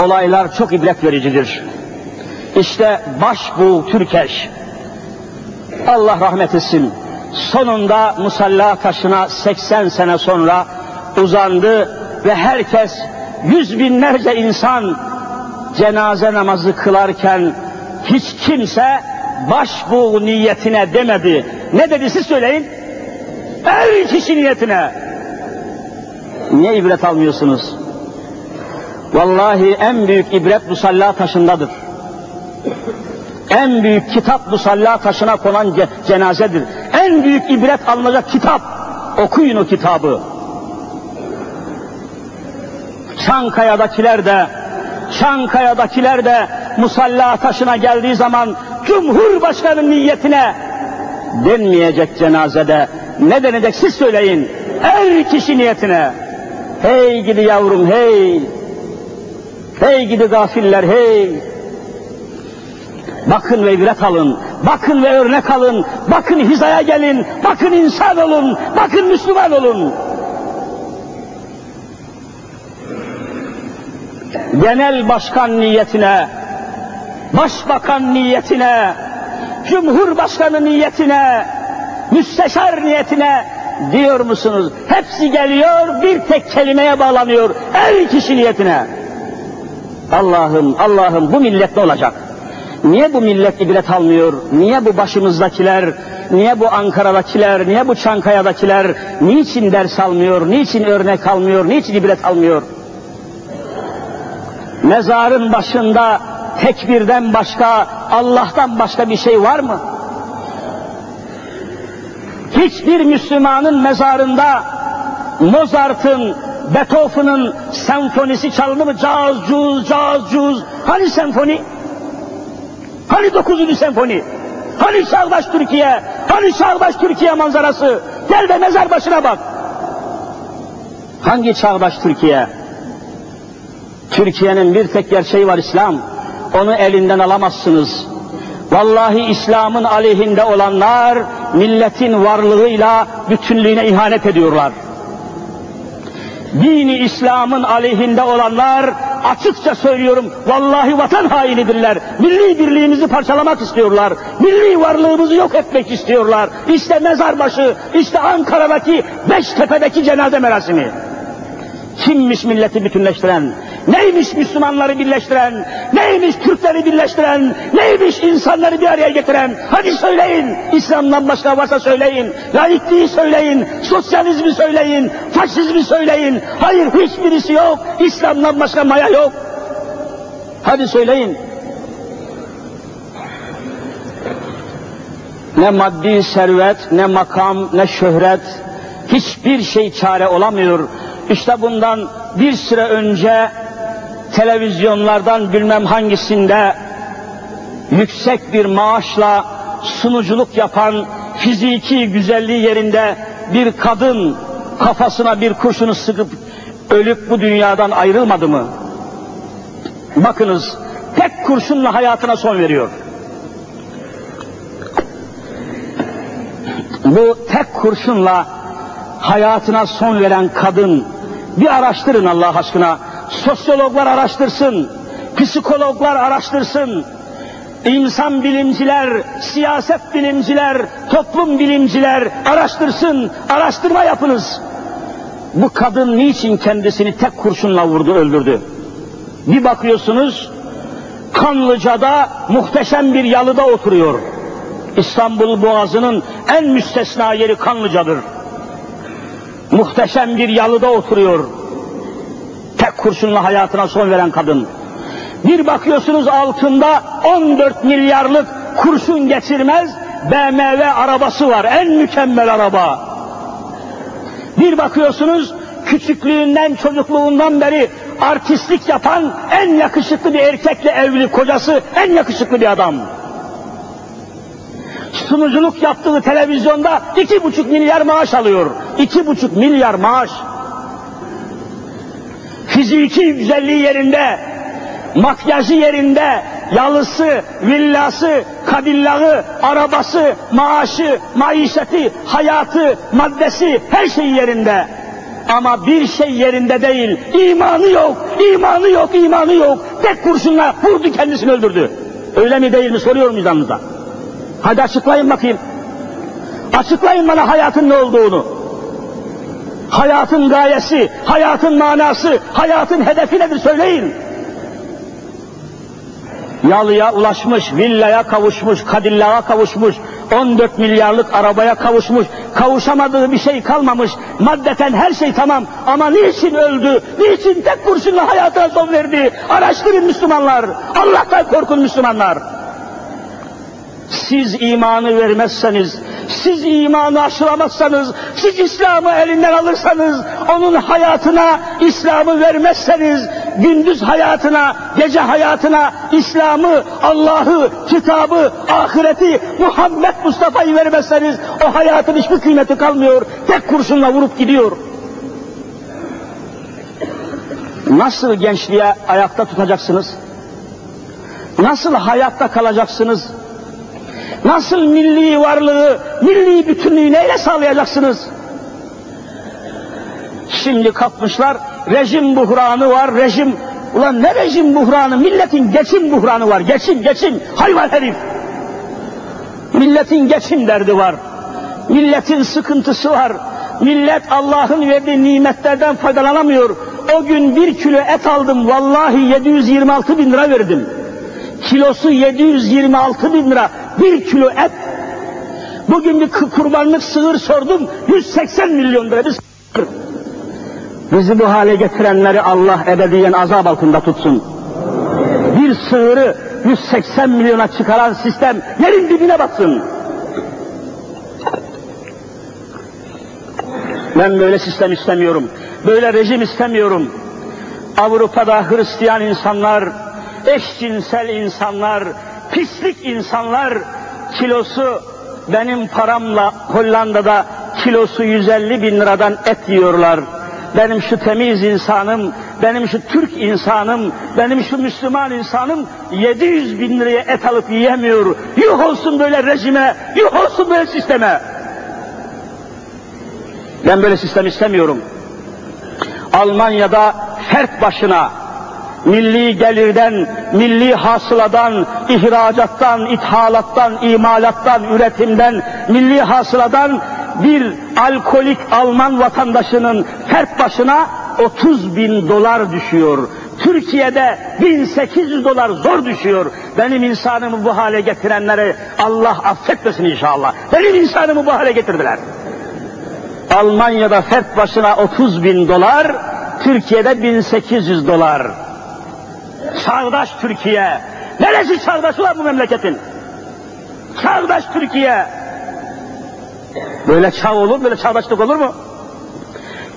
Olaylar çok ibret vericidir. İşte başbu Türkeş. Allah rahmet etsin. Sonunda musalla taşına 80 sene sonra uzandı ve herkes yüz binlerce insan cenaze namazı kılarken hiç kimse başbuğ niyetine demedi. Ne dedi siz söyleyin? Her kişi niyetine. Niye ibret almıyorsunuz? Vallahi en büyük ibret musalla taşındadır. En büyük kitap musalla taşına konan ce cenazedir. En büyük ibret alınacak kitap. Okuyun o kitabı. Çankaya'dakiler de Çankaya'dakiler de musalla taşına geldiği zaman Cumhurbaşkanı niyetine denmeyecek cenazede. Ne denecek siz söyleyin. Her kişi niyetine. Hey gidi yavrum hey. Hey gidi gafiller hey. Bakın ve ibret alın. Bakın ve örnek alın. Bakın hizaya gelin. Bakın insan olun. Bakın Müslüman olun. Genel başkan niyetine, başbakan niyetine, cumhurbaşkanı niyetine, müsteşar niyetine diyor musunuz? Hepsi geliyor bir tek kelimeye bağlanıyor. Her kişi niyetine. Allah'ım, Allah'ım bu millet ne olacak? Niye bu millet ibret almıyor? Niye bu başımızdakiler, niye bu Ankara'dakiler, niye bu Çankaya'dakiler niçin ders almıyor, niçin örnek almıyor, niçin ibret almıyor? Mezarın başında tekbirden başka, Allah'tan başka bir şey var mı? Hiçbir Müslümanın mezarında Mozart'ın, Beethoven'ın senfonisi çalınır mı? Caz, cuz, caz, cuz. Hani senfoni? Hani dokuzuncu senfoni? Hani Çağdaş Türkiye? Hani Çağdaş Türkiye manzarası? Gel de mezar başına bak. Hangi Çağdaş Türkiye? Türkiye'nin bir tek gerçeği var İslam. Onu elinden alamazsınız. Vallahi İslam'ın aleyhinde olanlar milletin varlığıyla bütünlüğüne ihanet ediyorlar. Dini İslam'ın aleyhinde olanlar açıkça söylüyorum vallahi vatan hainidirler. Milli birliğimizi parçalamak istiyorlar. Milli varlığımızı yok etmek istiyorlar. İşte mezarbaşı, işte Ankara'daki Beştepe'deki cenaze merasimi. Kimmiş milleti bütünleştiren? Neymiş Müslümanları birleştiren? Neymiş Türkleri birleştiren? Neymiş insanları bir araya getiren? Hadi söyleyin. İslam'dan başka varsa söyleyin. Laikliği söyleyin. Sosyalizmi söyleyin. Faşizmi söyleyin. Hayır hiçbirisi yok. İslam'dan başka maya yok. Hadi söyleyin. Ne maddi servet, ne makam, ne şöhret, hiçbir şey çare olamıyor. İşte bundan bir süre önce televizyonlardan bilmem hangisinde yüksek bir maaşla sunuculuk yapan fiziki güzelliği yerinde bir kadın kafasına bir kurşunu sıkıp ölüp bu dünyadan ayrılmadı mı? Bakınız tek kurşunla hayatına son veriyor. Bu tek kurşunla hayatına son veren kadın bir araştırın Allah aşkına. Sosyologlar araştırsın, psikologlar araştırsın, insan bilimciler, siyaset bilimciler, toplum bilimciler araştırsın, araştırma yapınız. Bu kadın niçin kendisini tek kurşunla vurdu, öldürdü? Bir bakıyorsunuz, Kanlıca'da muhteşem bir yalıda oturuyor. İstanbul Boğazı'nın en müstesna yeri Kanlıca'dır. Muhteşem bir yalıda oturuyor. Kurşunla hayatına son veren kadın. Bir bakıyorsunuz altında 14 milyarlık kurşun geçirmez BMW arabası var. En mükemmel araba. Bir bakıyorsunuz küçüklüğünden çocukluğundan beri artistlik yapan en yakışıklı bir erkekle evli kocası en yakışıklı bir adam. Sunuculuk yaptığı televizyonda iki buçuk milyar maaş alıyor. İki buçuk milyar maaş. Fiziki güzelliği yerinde, makyajı yerinde, yalısı, villası, kadillağı, arabası, maaşı, maişeti, hayatı, maddesi her şey yerinde. Ama bir şey yerinde değil. İmanı yok, imanı yok, imanı yok. Tek kurşunla vurdu kendisini öldürdü. Öyle mi değil mi soruyorum vicdanınıza. Hadi açıklayın bakayım. Açıklayın bana hayatın ne olduğunu. Hayatın gayesi, hayatın manası, hayatın hedefi nedir söyleyin. Yalıya ulaşmış, villaya kavuşmuş, kadillağa kavuşmuş, 14 milyarlık arabaya kavuşmuş, kavuşamadığı bir şey kalmamış, maddeten her şey tamam ama niçin öldü, niçin tek kurşunla hayatına son verdi? Araştırın Müslümanlar, Allah'tan korkun Müslümanlar. Siz imanı vermezseniz, siz imanı aşılamazsanız, siz İslam'ı elinden alırsanız, onun hayatına İslam'ı vermezseniz, gündüz hayatına, gece hayatına İslam'ı, Allah'ı, kitabı, ahireti, Muhammed Mustafa'yı vermezseniz, o hayatın hiçbir kıymeti kalmıyor, tek kurşunla vurup gidiyor. Nasıl gençliğe ayakta tutacaksınız? Nasıl hayatta kalacaksınız? Nasıl milli varlığı, milli bütünlüğü neyle sağlayacaksınız? Şimdi kapmışlar, rejim buhranı var, rejim... Ulan ne rejim buhranı? Milletin geçim buhranı var, geçim, geçim, hayvan herif! Milletin geçim derdi var, milletin sıkıntısı var, millet Allah'ın verdiği nimetlerden faydalanamıyor. O gün bir kilo et aldım, vallahi 726 bin lira verdim kilosu 726 bin lira bir kilo et. Bugün bir kurbanlık sığır sordum 180 milyon lira bir sığır. Bizi bu hale getirenleri Allah ebediyen azap altında tutsun. Bir sığırı 180 milyona çıkaran sistem yerin dibine batsın. Ben böyle sistem istemiyorum. Böyle rejim istemiyorum. Avrupa'da Hristiyan insanlar, eşcinsel insanlar, pislik insanlar kilosu benim paramla Hollanda'da kilosu 150 bin liradan et yiyorlar. Benim şu temiz insanım, benim şu Türk insanım, benim şu Müslüman insanım 700 bin liraya et alıp yiyemiyor. Yuh olsun böyle rejime, yuh olsun böyle sisteme. Ben böyle sistem istemiyorum. Almanya'da fert başına milli gelirden, milli hasıladan, ihracattan, ithalattan, imalattan, üretimden, milli hasıladan bir alkolik Alman vatandaşının fert başına 30 bin dolar düşüyor. Türkiye'de 1800 dolar zor düşüyor. Benim insanımı bu hale getirenleri Allah affetmesin inşallah. Benim insanımı bu hale getirdiler. Almanya'da fert başına 30 bin dolar, Türkiye'de 1800 dolar. Çağdaş Türkiye. Neresi çağdaş ulan bu memleketin? Çağdaş Türkiye. Böyle çağ olur, böyle çağdaşlık olur mu?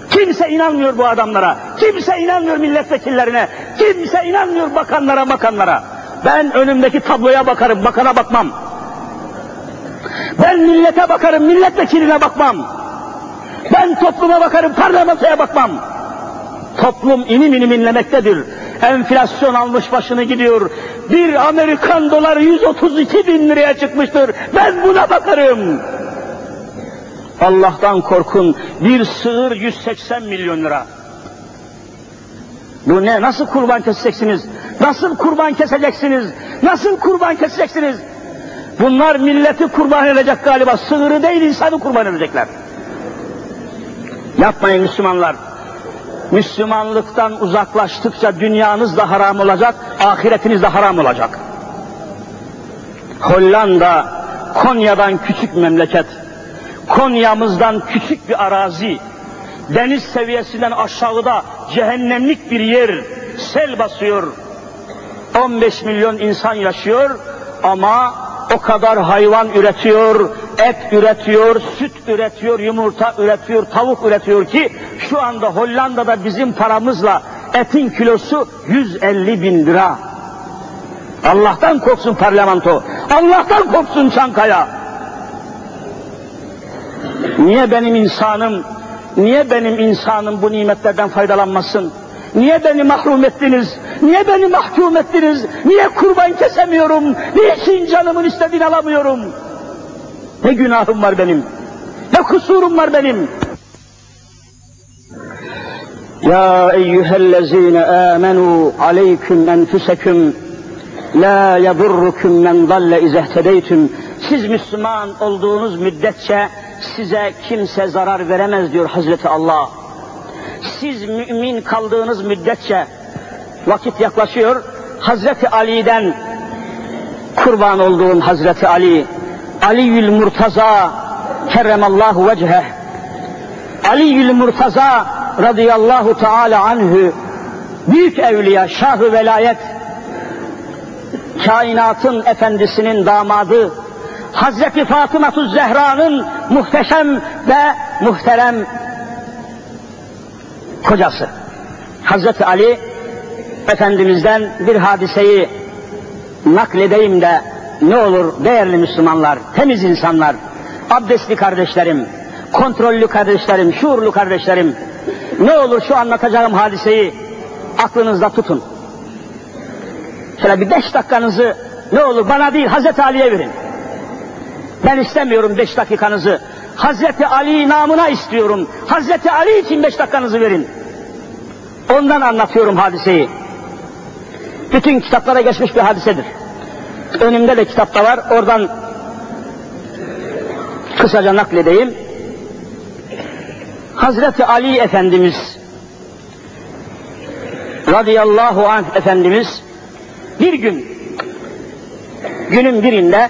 Kimse inanmıyor bu adamlara. Kimse inanmıyor milletvekillerine. Kimse inanmıyor bakanlara bakanlara. Ben önümdeki tabloya bakarım, bakana bakmam. Ben millete bakarım, milletvekiline bakmam. Ben topluma bakarım, parlamentoya bakmam. Toplum inim inim inlemektedir. Enflasyon almış başını gidiyor. Bir Amerikan doları 132 bin liraya çıkmıştır. Ben buna bakarım. Allah'tan korkun. Bir sığır 180 milyon lira. Bu ne? Nasıl kurban keseceksiniz? Nasıl kurban keseceksiniz? Nasıl kurban keseceksiniz? Bunlar milleti kurban edecek galiba. Sığırı değil insanı kurban edecekler. Yapmayın Müslümanlar. Müslümanlıktan uzaklaştıkça dünyanız da haram olacak, ahiretiniz de haram olacak. Hollanda, Konya'dan küçük memleket, Konya'mızdan küçük bir arazi, deniz seviyesinden aşağıda cehennemlik bir yer, sel basıyor. 15 milyon insan yaşıyor ama o kadar hayvan üretiyor, et üretiyor, süt üretiyor, yumurta üretiyor, tavuk üretiyor ki şu anda Hollanda'da bizim paramızla etin kilosu 150 bin lira. Allah'tan korksun parlamento, Allah'tan korksun Çankaya. Niye benim insanım, niye benim insanım bu nimetlerden faydalanmasın? Niye beni mahrum ettiniz? Niye beni mahkum ettiniz? Niye kurban kesemiyorum? Niçin canımın istediğini alamıyorum? Ne günahım var benim? Ne kusurum var benim? Ya eyyühellezine amenu aleyküm enfüseküm la yadurrukum men dalle izehtedeytüm. Siz Müslüman olduğunuz müddetçe size kimse zarar veremez diyor Hazreti Allah. Siz mümin kaldığınız müddetçe vakit yaklaşıyor. Hazreti Ali'den kurban olduğun Hazreti Ali, Aliül Murtaza kerremallahu vecheh, Aliül Murtaza radıyallahu teala anhü büyük evliya, şahı velayet, kainatın efendisinin damadı, Hazreti Fatıma Zehra'nın muhteşem ve muhterem kocası. Hazreti Ali Efendimiz'den bir hadiseyi nakledeyim de ne olur değerli Müslümanlar, temiz insanlar, abdestli kardeşlerim, kontrollü kardeşlerim, şuurlu kardeşlerim, ne olur şu anlatacağım hadiseyi aklınızda tutun. Şöyle bir beş dakikanızı ne olur bana değil Hazreti Ali'ye verin. Ben istemiyorum beş dakikanızı. Hazreti Ali namına istiyorum. Hazreti Ali için beş dakikanızı verin. Ondan anlatıyorum hadiseyi. Bütün kitaplara geçmiş bir hadisedir. Önümde de kitapta var. Oradan kısaca nakledeyim. Hazreti Ali Efendimiz radıyallahu anh Efendimiz bir gün günün birinde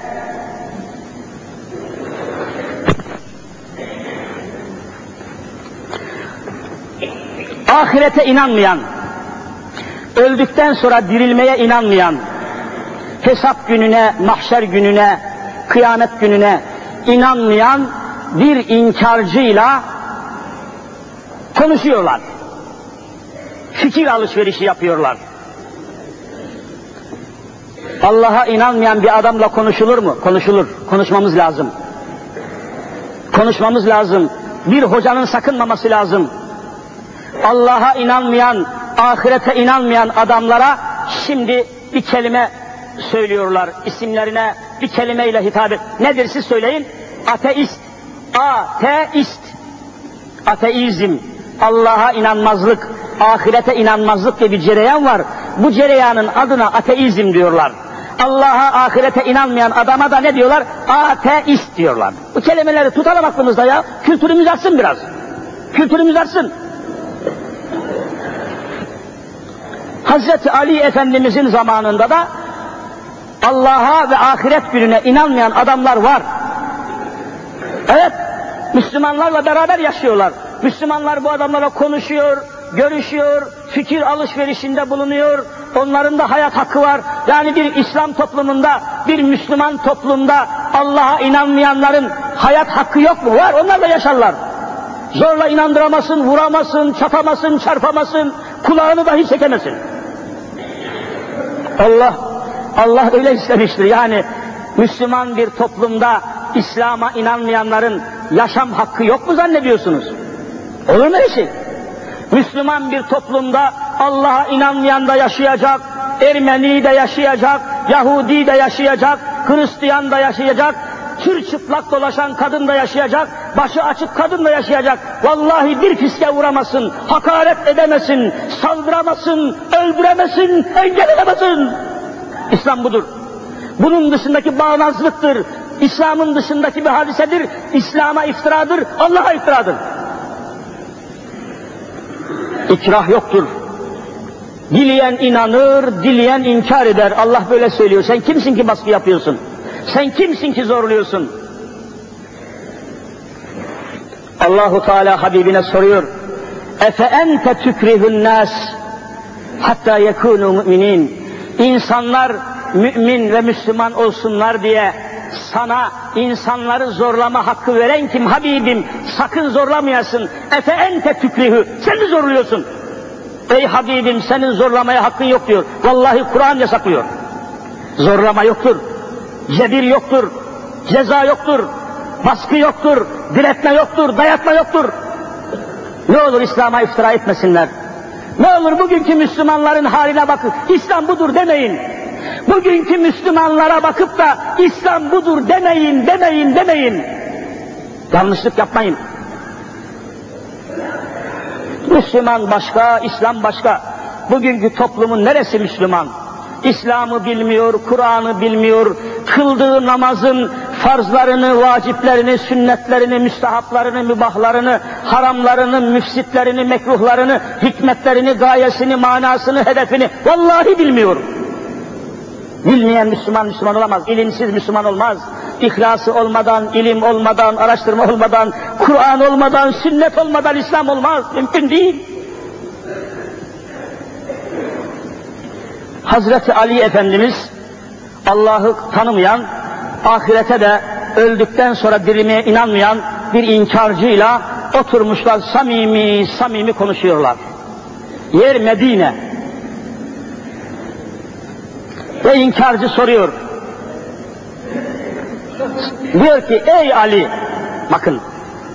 ahirete inanmayan, öldükten sonra dirilmeye inanmayan, hesap gününe, mahşer gününe, kıyamet gününe inanmayan bir inkarcıyla konuşuyorlar. Fikir alışverişi yapıyorlar. Allah'a inanmayan bir adamla konuşulur mu? Konuşulur. Konuşmamız lazım. Konuşmamız lazım. Bir hocanın sakınmaması lazım. Allah'a inanmayan, ahirete inanmayan adamlara şimdi bir kelime söylüyorlar. İsimlerine bir kelimeyle hitap et. Nedir siz söyleyin? Ateist. Ateist. Ateizm. Allah'a inanmazlık, ahirete inanmazlık diye bir cereyan var. Bu cereyanın adına ateizm diyorlar. Allah'a, ahirete inanmayan adama da ne diyorlar? Ateist diyorlar. Bu kelimeleri tutalım aklımızda ya. Kültürümüz artsın biraz. Kültürümüz artsın. Hazreti Ali Efendimizin zamanında da Allah'a ve ahiret gününe inanmayan adamlar var. Evet, Müslümanlarla beraber yaşıyorlar. Müslümanlar bu adamlara konuşuyor, görüşüyor, fikir alışverişinde bulunuyor. Onların da hayat hakkı var. Yani bir İslam toplumunda, bir Müslüman toplumda Allah'a inanmayanların hayat hakkı yok mu? Var, onlar da yaşarlar. Zorla inandıramasın, vuramasın, çatamasın, çarpamasın, kulağını dahi çekemesin. Allah, Allah öyle istemiştir. Yani Müslüman bir toplumda İslam'a inanmayanların yaşam hakkı yok mu zannediyorsunuz? Olur mu öyle şey? Müslüman bir toplumda Allah'a inanmayan da yaşayacak, Ermeni de yaşayacak, Yahudi de yaşayacak, Hristiyan da yaşayacak, tür çıplak dolaşan kadın da yaşayacak, başı açık kadın da yaşayacak. Vallahi bir fiske vuramazsın, hakaret edemesin, saldıramasın, öldüremesin, engellemesin. İslam budur. Bunun dışındaki bağnazlıktır. İslam'ın dışındaki bir hadisedir. İslam'a iftiradır, Allah'a iftiradır. İkrah yoktur. Dileyen inanır, dileyen inkar eder. Allah böyle söylüyor. Sen kimsin ki baskı yapıyorsun? Sen kimsin ki zorluyorsun? Allahu Teala Habibine soruyor. Efe ente tükrihun nas hatta yekunu müminin. İnsanlar mümin ve Müslüman olsunlar diye sana insanları zorlama hakkı veren kim Habibim? Sakın zorlamayasın. Efe ente tükrihü. Sen mi zorluyorsun? Ey Habibim senin zorlamaya hakkın yok diyor. Vallahi Kur'an yasaklıyor. Zorlama yoktur. Cebir yoktur. Ceza yoktur. Baskı yoktur. Diretme yoktur. Dayatma yoktur. Ne olur İslam'a iftira etmesinler. Ne olur bugünkü Müslümanların haline bakın. İslam budur demeyin. Bugünkü Müslümanlara bakıp da İslam budur demeyin, demeyin, demeyin. Yanlışlık yapmayın. Müslüman başka, İslam başka. Bugünkü toplumun neresi Müslüman? İslam'ı bilmiyor, Kur'an'ı bilmiyor, kıldığı namazın farzlarını, vaciplerini, sünnetlerini, müstahaplarını, mübahlarını, haramlarını, müfsitlerini, mekruhlarını, hikmetlerini, gayesini, manasını, hedefini vallahi bilmiyor. Bilmeyen Müslüman Müslüman olamaz, ilimsiz Müslüman olmaz. İhlası olmadan, ilim olmadan, araştırma olmadan, Kur'an olmadan, sünnet olmadan İslam olmaz. Mümkün değil. Hazreti Ali Efendimiz Allah'ı tanımayan, ahirete de öldükten sonra dirilmeye inanmayan bir inkarcıyla oturmuşlar samimi samimi konuşuyorlar. Yer Medine. Ve inkarcı soruyor. Diyor ki ey Ali, bakın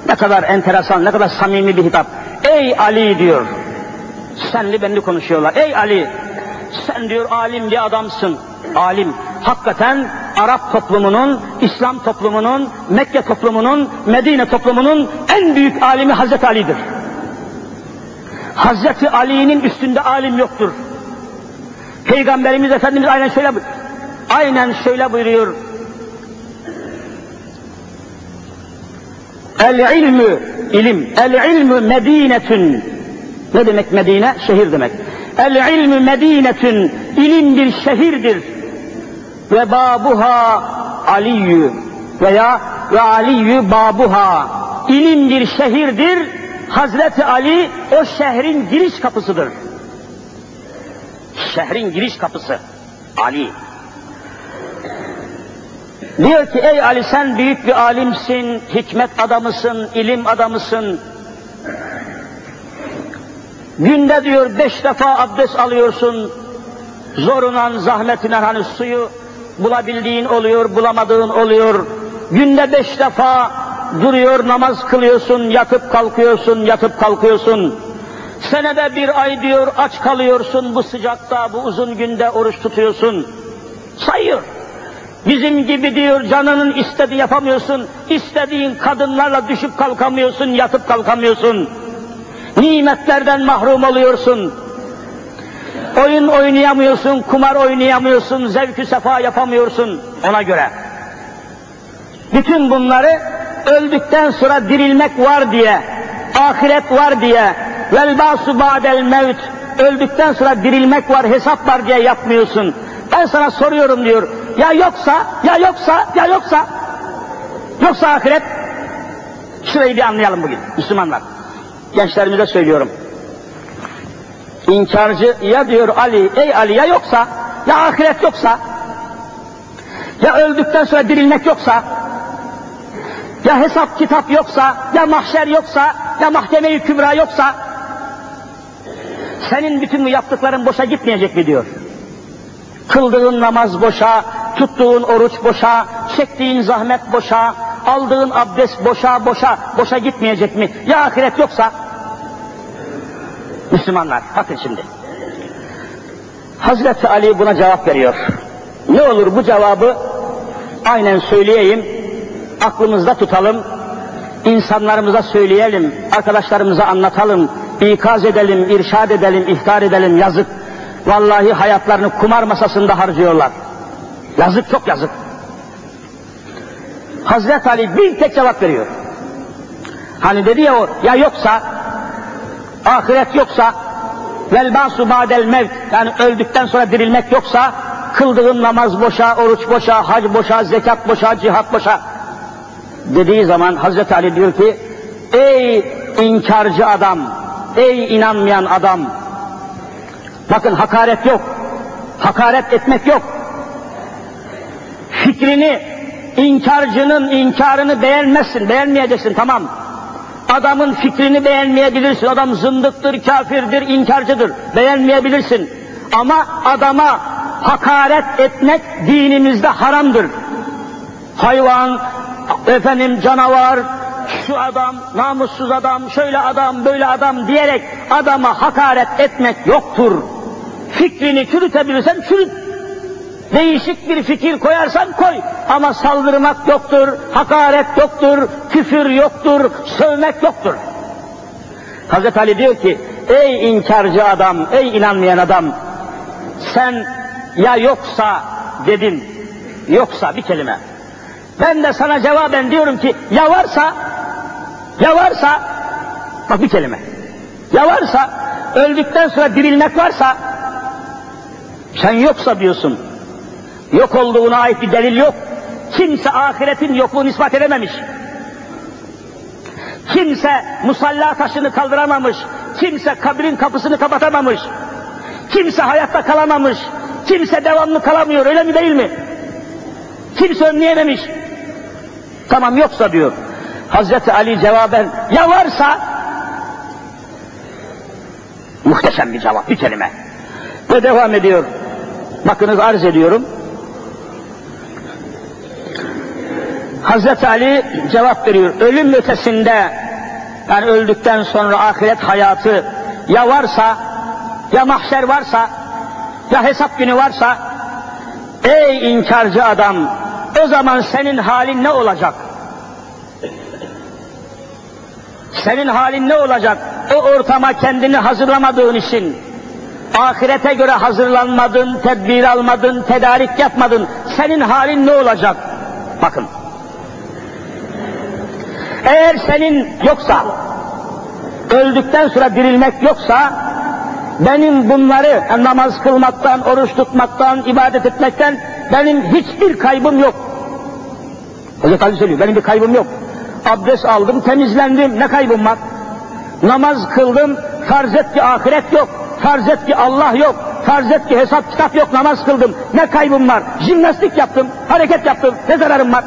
ne kadar enteresan, ne kadar samimi bir hitap. Ey Ali diyor. Senli benli konuşuyorlar. Ey Ali, sen diyor alim bir adamsın. Alim. Hakikaten Arap toplumunun, İslam toplumunun, Mekke toplumunun, Medine toplumunun en büyük alimi Hazreti Ali'dir. Hazreti Ali'nin üstünde alim yoktur. Peygamberimiz Efendimiz aynen şöyle aynen şöyle buyuruyor. El ilmü ilim. El ilmü medinetün. Ne demek Medine? Şehir demek. El ilmü medinetün. İlim bir şehirdir. Ve babuha aliyyü veya ve aliyyü babuha. İlim bir şehirdir. Hazreti Ali o şehrin giriş kapısıdır. Şehrin giriş kapısı. Ali. Diyor ki ey Ali sen büyük bir alimsin, hikmet adamısın, ilim adamısın. Günde diyor beş defa abdest alıyorsun. Zorunan, zahmetinden hani suyu bulabildiğin oluyor, bulamadığın oluyor. Günde beş defa duruyor, namaz kılıyorsun, yatıp kalkıyorsun, yatıp kalkıyorsun. Senede bir ay diyor aç kalıyorsun bu sıcakta, bu uzun günde oruç tutuyorsun. Sayıyor. Bizim gibi diyor canının istediği yapamıyorsun, istediğin kadınlarla düşüp kalkamıyorsun, yatıp kalkamıyorsun. Nimetlerden mahrum oluyorsun. Oyun oynayamıyorsun, kumar oynayamıyorsun, zevkü sefa yapamıyorsun ona göre. Bütün bunları öldükten sonra dirilmek var diye, ahiret var diye, vel basu ba'del mevt, öldükten sonra dirilmek var, hesap var diye yapmıyorsun. Ben sana soruyorum diyor, ya yoksa, ya yoksa, ya yoksa, yoksa ahiret, şurayı bir anlayalım bugün Müslümanlar. Gençlerimize söylüyorum. İnkarcı ya diyor Ali, ey Ali ya yoksa, ya ahiret yoksa, ya öldükten sonra dirilmek yoksa, ya hesap kitap yoksa, ya mahşer yoksa, ya mahkeme-i kübra yoksa, senin bütün bu yaptıkların boşa gitmeyecek mi diyor. Kıldığın namaz boşa, tuttuğun oruç boşa, çektiğin zahmet boşa, aldığın abdest boşa boşa, boşa gitmeyecek mi? Ya ahiret yoksa? Müslümanlar, bakın şimdi. Hazreti Ali buna cevap veriyor. Ne olur bu cevabı aynen söyleyeyim, aklımızda tutalım, insanlarımıza söyleyelim, arkadaşlarımıza anlatalım, ikaz edelim, irşad edelim, ihtar edelim, yazık. Vallahi hayatlarını kumar masasında harcıyorlar. Yazık çok yazık. Hazreti Ali bir tek cevap veriyor. Hani dedi ya o, ya yoksa, ahiret yoksa, vel basu ba'del mevt, yani öldükten sonra dirilmek yoksa, kıldığın namaz boşa, oruç boşa, hac boşa, zekat boşa, cihat boşa. Dediği zaman Hazreti Ali diyor ki, ey inkarcı adam, ey inanmayan adam, bakın hakaret yok, hakaret etmek yok. Fikrini, inkarcının inkarını beğenmezsin, beğenmeyeceksin tamam. Adamın fikrini beğenmeyebilirsin, adam zındıktır, kafirdir, inkarcıdır, beğenmeyebilirsin. Ama adama hakaret etmek dinimizde haramdır. Hayvan, efendim canavar, şu adam, namussuz adam, şöyle adam, böyle adam diyerek adama hakaret etmek yoktur. Fikrini çürütebilirsen çürüt. Değişik bir fikir koyarsan koy. Ama saldırmak yoktur, hakaret yoktur, küfür yoktur, sövmek yoktur. Hazreti Ali diyor ki, ey inkarcı adam, ey inanmayan adam, sen ya yoksa dedin, yoksa bir kelime. Ben de sana cevaben diyorum ki, ya varsa, ya varsa, bak bir kelime. Ya varsa, öldükten sonra dirilmek varsa, sen yoksa diyorsun. Yok olduğuna ait bir delil yok. Kimse ahiretin yokluğunu ispat edememiş. Kimse musalla taşını kaldıramamış. Kimse kabrin kapısını kapatamamış. Kimse hayatta kalamamış. Kimse devamlı kalamıyor öyle mi değil mi? Kimse önleyememiş. Tamam yoksa diyor. Hazreti Ali cevaben ya varsa muhteşem bir cevap bir kelime. Ve devam ediyor. Bakınız arz ediyorum. Hazreti Ali cevap veriyor. Ölüm ötesinde yani öldükten sonra ahiret hayatı ya varsa ya mahşer varsa ya hesap günü varsa ey inkarcı adam o zaman senin halin ne olacak? Senin halin ne olacak? O ortama kendini hazırlamadığın için, ahirete göre hazırlanmadın, tedbir almadın, tedarik yapmadın. Senin halin ne olacak? Bakın. Eğer senin yoksa, öldükten sonra dirilmek yoksa, benim bunları namaz kılmaktan, oruç tutmaktan, ibadet etmekten benim hiçbir kaybım yok. Hazreti Ali söylüyor, benim bir kaybım yok. Abdest aldım, temizlendim, ne kaybım var? Namaz kıldım, farz et ki ahiret yok, farz et ki Allah yok, farz et ki hesap kitap yok, namaz kıldım, ne kaybım var? Jimnastik yaptım, hareket yaptım, ne zararım var?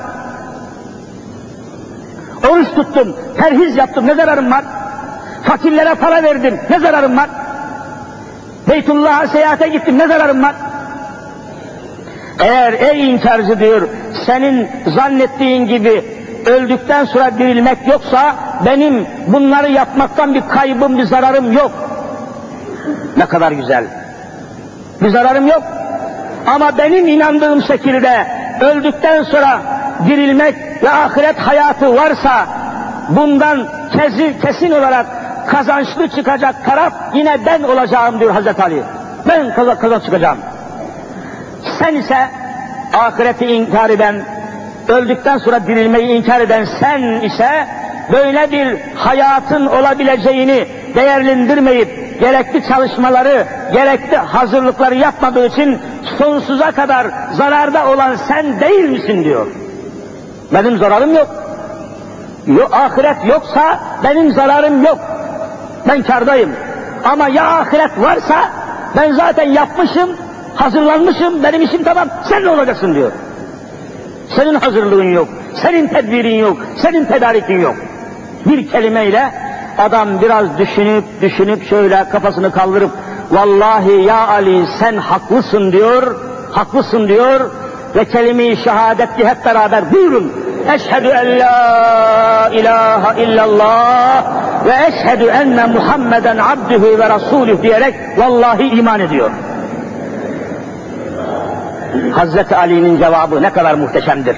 Oruç tuttum, perhiz yaptım, ne zararım var? Fakirlere para verdim, ne zararım var? Beytullah'a seyahate gittim, ne zararım var? Eğer ey inkarcı diyor, senin zannettiğin gibi öldükten sonra dirilmek yoksa, benim bunları yapmaktan bir kaybım, bir zararım yok. Ne kadar güzel. Bir zararım yok. Ama benim inandığım şekilde öldükten sonra dirilmek ve ahiret hayatı varsa, bundan kesin, kesin olarak kazançlı çıkacak taraf yine ben olacağım diyor Hazreti Ali. Ben kazan, kazan çıkacağım. Sen ise ahireti inkar eden, öldükten sonra dirilmeyi inkar eden sen ise böyle bir hayatın olabileceğini değerlendirmeyip gerekli çalışmaları, gerekli hazırlıkları yapmadığı için sonsuza kadar zararda olan sen değil misin diyor. Benim zararım yok. yok ahiret yoksa benim zararım yok. Ben kardayım. Ama ya ahiret varsa ben zaten yapmışım, hazırlanmışım, benim işim tamam, sen ne olacaksın diyor. Senin hazırlığın yok, senin tedbirin yok, senin tedarikin yok. Bir kelimeyle adam biraz düşünüp düşünüp şöyle kafasını kaldırıp vallahi ya Ali sen haklısın diyor, haklısın diyor ve kelime-i şehadetli hep beraber buyurun. Eşhedü en la ilahe illallah ve eşhedü enne Muhammeden abdühü ve rasulüh diyerek vallahi iman ediyor. Hazreti Ali'nin cevabı ne kadar muhteşemdir.